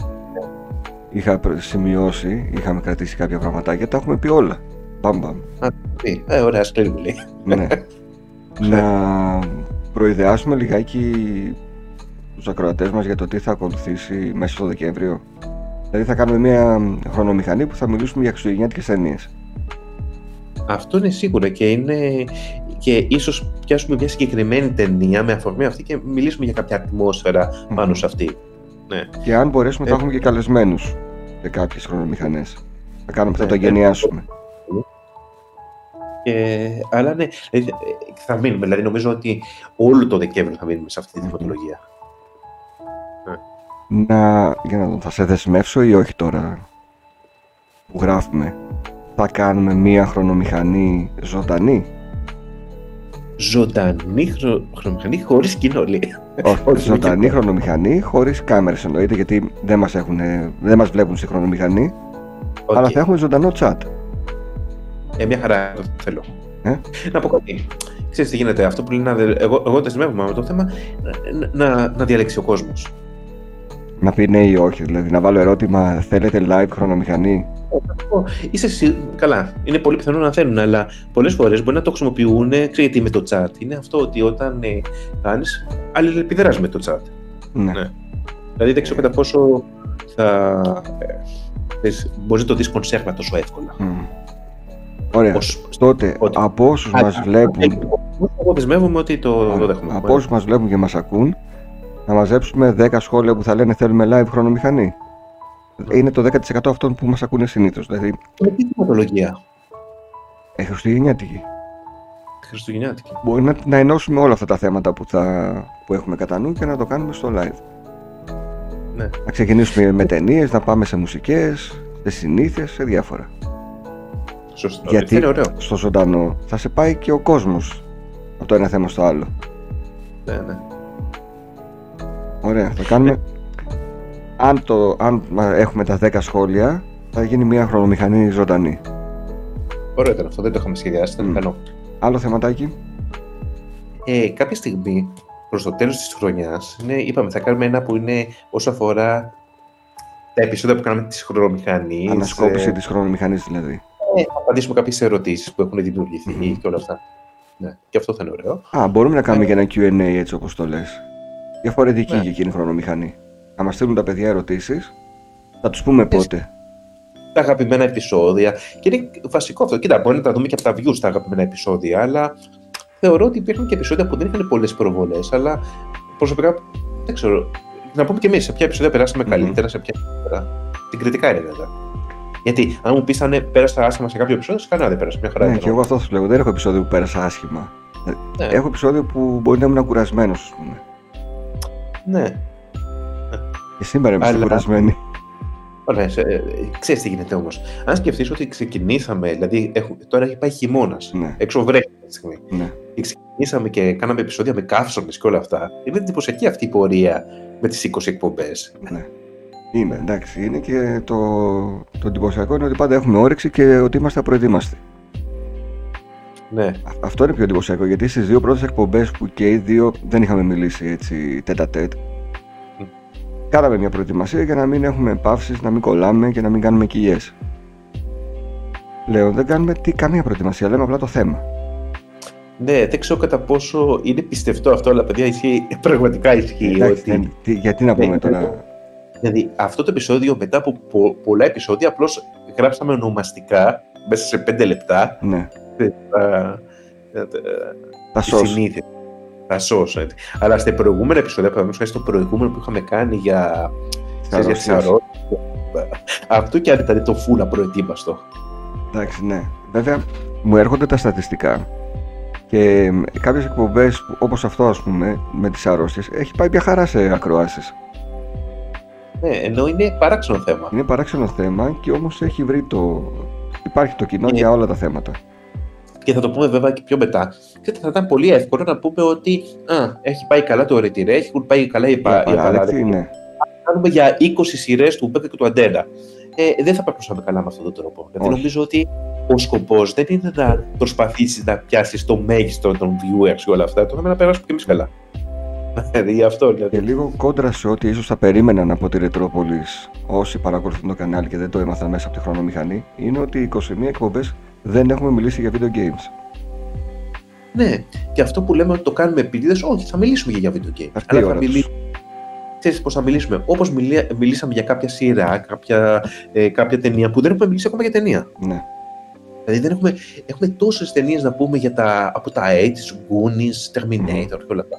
είχα σημειώσει, είχαμε κρατήσει κάποια πραγματάκια, τα έχουμε πει όλα. Μπαμ, μπαμ. Ε, ωραία, σκληρούλη. Ναι. Να προειδεάσουμε λιγάκι τους ακροατές μας για το τι θα ακολουθήσει μέσα στο Δεκέμβριο. Δηλαδή θα κάνουμε μια χρονομηχανή που θα μιλήσουμε για χριστουγεννιάτικες ταινίες. Αυτό είναι σίγουρα και είναι και ίσως πιάσουμε μια συγκεκριμένη ταινία με αφορμή αυτή και μιλήσουμε για κάποια ατμόσφαιρα πάνω σε αυτή. Ναι. Και αν μπορέσουμε, θα ε, έχουμε και καλεσμένους σε κάποιες χρονομηχανές. Θα κάνουμε, θα ναι, το γενιάσουμε. Ε, αλλά ναι, ε, θα μείνουμε. Δηλαδή, νομίζω ότι όλο το Δεκέμβριο θα μείνουμε σε αυτή τη δημοτολογία. Να, για να δω, θα σε δεσμεύσω ή όχι τώρα που γράφουμε. Θα κάνουμε μία χρονομηχανή ζωντανή; Ζωντανή χρο... χρονομηχανή χωρίς κοινό, λέει. Όχι, ζωντανή χρονομηχανή χωρίς κάμερες εννοείται, γιατί δεν μας δεν μας βλέπουν στη χρονομηχανή. Okay. Αλλά θα έχουμε ζωντανό chat. Ε, μια χαρά το θέλω. Ε; Να πω κάτι. Ξέρεις τι γίνεται, αυτό που λέει, εγώ, εγώ δεσμεύομαι με το θέμα, να, να, να διαλέξει ο κόσμος. Να πει ναι ή όχι, δηλαδή να βάλω ερώτημα, θέλετε live χρονομηχανή; Είσαι σι... Καλά, είναι πολύ πιθανό να θέλουν, αλλά πολλές φορές μπορεί να το χρησιμοποιούν. Ξέρετε με το chat. Είναι αυτό ότι όταν ε, κάνεις, αλληλεπιδράς με το chat. Ναι. ναι. Δηλαδή δεν ξέρω κατά πόσο θα. Ε, μπορείς να το δεις κονσέρβα τόσο εύκολα. Mm. Ωραία. Ως... Τότε, ότι... από όσους μας βλέπουν. Εγώ δεσμεύομαι ότι το, το δέχομαι. Από όσους μας βλέπουν και μας ακούν, να μαζέψουμε 10 σχόλια που θα λένε θέλουμε live χρονομηχανή είναι το 10% αυτών που μας ακούνε συνήθως. Δηλαδή... Με τι δημοτολογία. Ε, Χριστουγεννιάτικη. Χριστουγεννιάτικη. Μπορεί να, να ενώσουμε όλα αυτά τα θέματα που, θα, που έχουμε κατά νου και να το κάνουμε στο live. Ναι. Να ξεκινήσουμε με ταινίες, να πάμε σε μουσικές, σε συνήθειες, σε διάφορα. Σωστό. Γιατί είναι ωραίο. στο ζωντανό θα σε πάει και ο κόσμος από το ένα θέμα στο άλλο. Ναι, ναι. Ωραία, θα κάνουμε αν, το, αν έχουμε τα 10 σχόλια, θα γίνει μια χρονομηχανή ζωντανή. Ωραίο ήταν αυτό, δεν το είχαμε σχεδιάσει, ήταν mm. Άλλο θεματάκι; Ε, κάποια στιγμή, προς το τέλος της χρονιάς, είπαμε θα κάνουμε ένα που είναι όσο αφορά τα επεισόδια που κάνουμε της χρονομηχανής. Ανασκόπηση ε, της χρονομηχανής δηλαδή. Ε, θα απαντήσουμε κάποιες ερωτήσεις που έχουν δημιουργηθεί mm. και όλα αυτά. Ναι, και αυτό θα είναι ωραίο. Α, μπορούμε να κάνουμε ε, και ένα QA έτσι όπως το λες. Διαφορετική ναι. και εκείνη η χρονομηχανή. να μας στείλουν τα παιδιά ερωτήσεις. Θα τους πούμε πότε. Τα αγαπημένα επεισόδια. Και είναι βασικό αυτό. Κοίτα, μπορεί να τα δούμε και από τα views τα αγαπημένα επεισόδια, αλλά θεωρώ ότι υπήρχαν και επεισόδια που δεν είχαν πολλές προβολές. Αλλά προσωπικά δεν ξέρω. Να πούμε και εμείς σε ποια επεισόδια περάσαμε καλύτερα, σε ποια καλύτερα. Την κριτικά είναι βέβαια. Γιατί αν μου πεις αν πέρασα άσχημα σε κάποιο επεισόδιο, κανένα δεν πέρασε. Μια χαρά. Ναι, και εγώ αυτό σου λέω. Δεν έχω επεισόδιο που πέρασα άσχημα. Ναι. Έχω επεισόδιο που μπορεί να ήμουν κουρασμένος, ας πούμε. Ναι. Και σήμερα είμαστε Αλλά- κουρασμένοι. Ωραία, σε- ε, ξέρεις τι γίνεται όμως. Αν σκεφτείς ότι ξεκινήσαμε, δηλαδή έχουμε, τώρα έχει πάει χειμώνας. Ναι, έξω βρέχει αυτή τη στιγμή. ναι. Και ξεκινήσαμε και κάναμε επεισόδια με καύσονες και όλα αυτά. Είναι εντυπωσιακή αυτή η πορεία με τις 20 εκπομπές. ναι. Είναι, εντάξει. Είναι και το, το εντυπωσιακό είναι ότι πάντα έχουμε όρεξη και ότι είμαστε απροετοίμαστοι. Ναι, Α- Αυτό είναι πιο εντυπωσιακό γιατί στις δύο πρώτες εκπομπές που και οι δύο δεν είχαμε μιλήσει έτσι τέτα τέτ. Μμ. Κάναμε μια προετοιμασία για να μην έχουμε παύσεις, να μην κολλάμε και να μην κάνουμε κοιλιές. Λέω, δεν κάνουμε τι, καμία προετοιμασία, λέμε απλά το θέμα. ναι, δεν ξέρω κατά πόσο είναι πιστευτό αυτό, αλλά παιδιά ισχύει, πραγματικά ισχύει. Εντάξει, ότι, δεν- τι- γιατί να πούμε Ναι, τώρα; Δηλαδή αυτό το επεισόδιο μετά από πο- πολλά επεισόδια απλώς γράψαμε ονομαστικά μέσα σε 5 λεπτά Ναι, τα, τα, τα τη σως. συνήθεια. Θα σώσω. έτσι. Αλλά στα προηγούμενα επεισόδια, παραδείγματος χάρη στο προηγούμενο που είχαμε κάνει για. ξέρεις, για τις αρρώστιες. αρρώστιες, Αυτό και αν ήταν το φούλα προετοίμαστο. Εντάξει, ναι. Βέβαια, μου έρχονται τα στατιστικά και κάποιες εκπομπές όπως αυτό, ας πούμε, με τις αρρώστιες, έχει πάει μια χαρά σε ακροάσεις. Ναι, ενώ είναι παράξενο θέμα. Είναι παράξενο θέμα και όμως έχει βρει το. Υπάρχει το κοινό Είναι- για όλα τα θέματα. Και θα το πούμε βέβαια και πιο μετά. Και θα ήταν πολύ εύκολο να πούμε ότι α, έχει πάει καλά το ρετυρέ, έχουν πάει καλά οι, πα, οι Παράδεκτη, απαράδεκτοι. ναι. Κάνουμε για 20 σειρές του Μπέκα και του Αντένα. Ε, δεν θα περνούσαμε καλά με αυτόν τον τρόπο. Δηλαδή Όχι. νομίζω ότι ο σκοπός δεν είναι να προσπαθήσεις να πιάσεις το μέγιστο των viewers και όλα αυτά. Το θέμα είναι να περάσουμε κι εμείς καλά. Δηλαδή γι' αυτό. Δηλαδή. Και λίγο κόντρα σε ό,τι ίσως θα περίμεναν από τη Ρετρόπολης όσοι παρακολουθούν το κανάλι και δεν το έμαθαν μέσα από τη χρονομηχανή, είναι ότι 21 εκπομπές δεν έχουμε μιλήσει για video games. Ναι, και αυτό που λέμε ότι το κάνουμε επίτηδες, όχι, θα μιλήσουμε για video game. Αυτή η Αλλά θα ώρα τους. μιλήσουμε. Ξέρεις πώς θα μιλήσουμε; Όπως μιλία, μιλήσαμε για κάποια σειρά, κάποια, ε, κάποια ταινία που δεν έχουμε μιλήσει ακόμα για ταινία. Ναι. Δηλαδή δεν έχουμε, έχουμε τόσες ταινίες να πούμε για τα, από τα AIDS, Goonies, Terminator και όλα αυτά.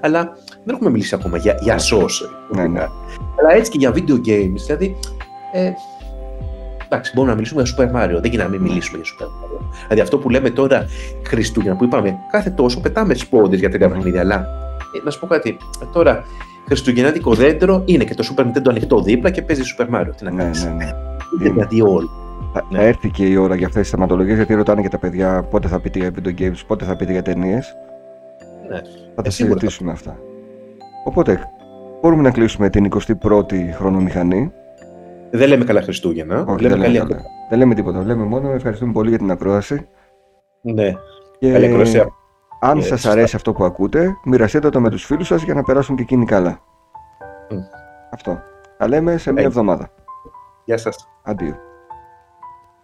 Αλλά δεν έχουμε μιλήσει ακόμα για, για SOS. Ναι, ναι. Αλλά έτσι και για video games, δηλαδή... Ε, εντάξει, μπορούμε να μιλήσουμε για Super Mario. Δεν γίνεται να μην Ναι. μιλήσουμε για Super Mario. Δηλαδή αυτό που λέμε τώρα Χριστούγεννα που είπαμε, κάθε τόσο πετάμε σπόντες για τρία Μμμ. παιχνίδια. Αλλά ε, να σου πω κάτι. ε, Τώρα, Χριστουγεννιάτικο δέντρο είναι και το Super Nintendo ανοιχτό δίπλα και παίζει Super Mario. Τι να Ναι, κάνεις. ναι, ναι. Είναι δηλαδή όλοι. Θα, Ναι. θα έρθει και η ώρα για αυτές τις θεματολογίες γιατί ρωτάνε και τα παιδιά πότε θα πείτε για video games, πότε θα πείτε για ταινίες. Ναι. Θα τα Ε, σίγουρα θα συζητήσουμε αυτά. Οπότε, μπορούμε να κλείσουμε την 21η χρονομηχανή. Δεν λέμε καλά Χριστούγεννα. Όχι, λέμε δεν, καλή λέμε, καλά. δεν λέμε τίποτα. Λέμε μόνο ευχαριστούμε πολύ για την ακρόαση. Ναι. Και Καλή ακρόαση. αν Ε, σας σωστά. αρέσει αυτό που ακούτε, μοιραστείτε το με τους φίλους σας για να περάσουν και εκείνοι καλά. Μμ. Αυτό. Τα λέμε σε μια Ε. εβδομάδα. Γεια σας. Αντίο.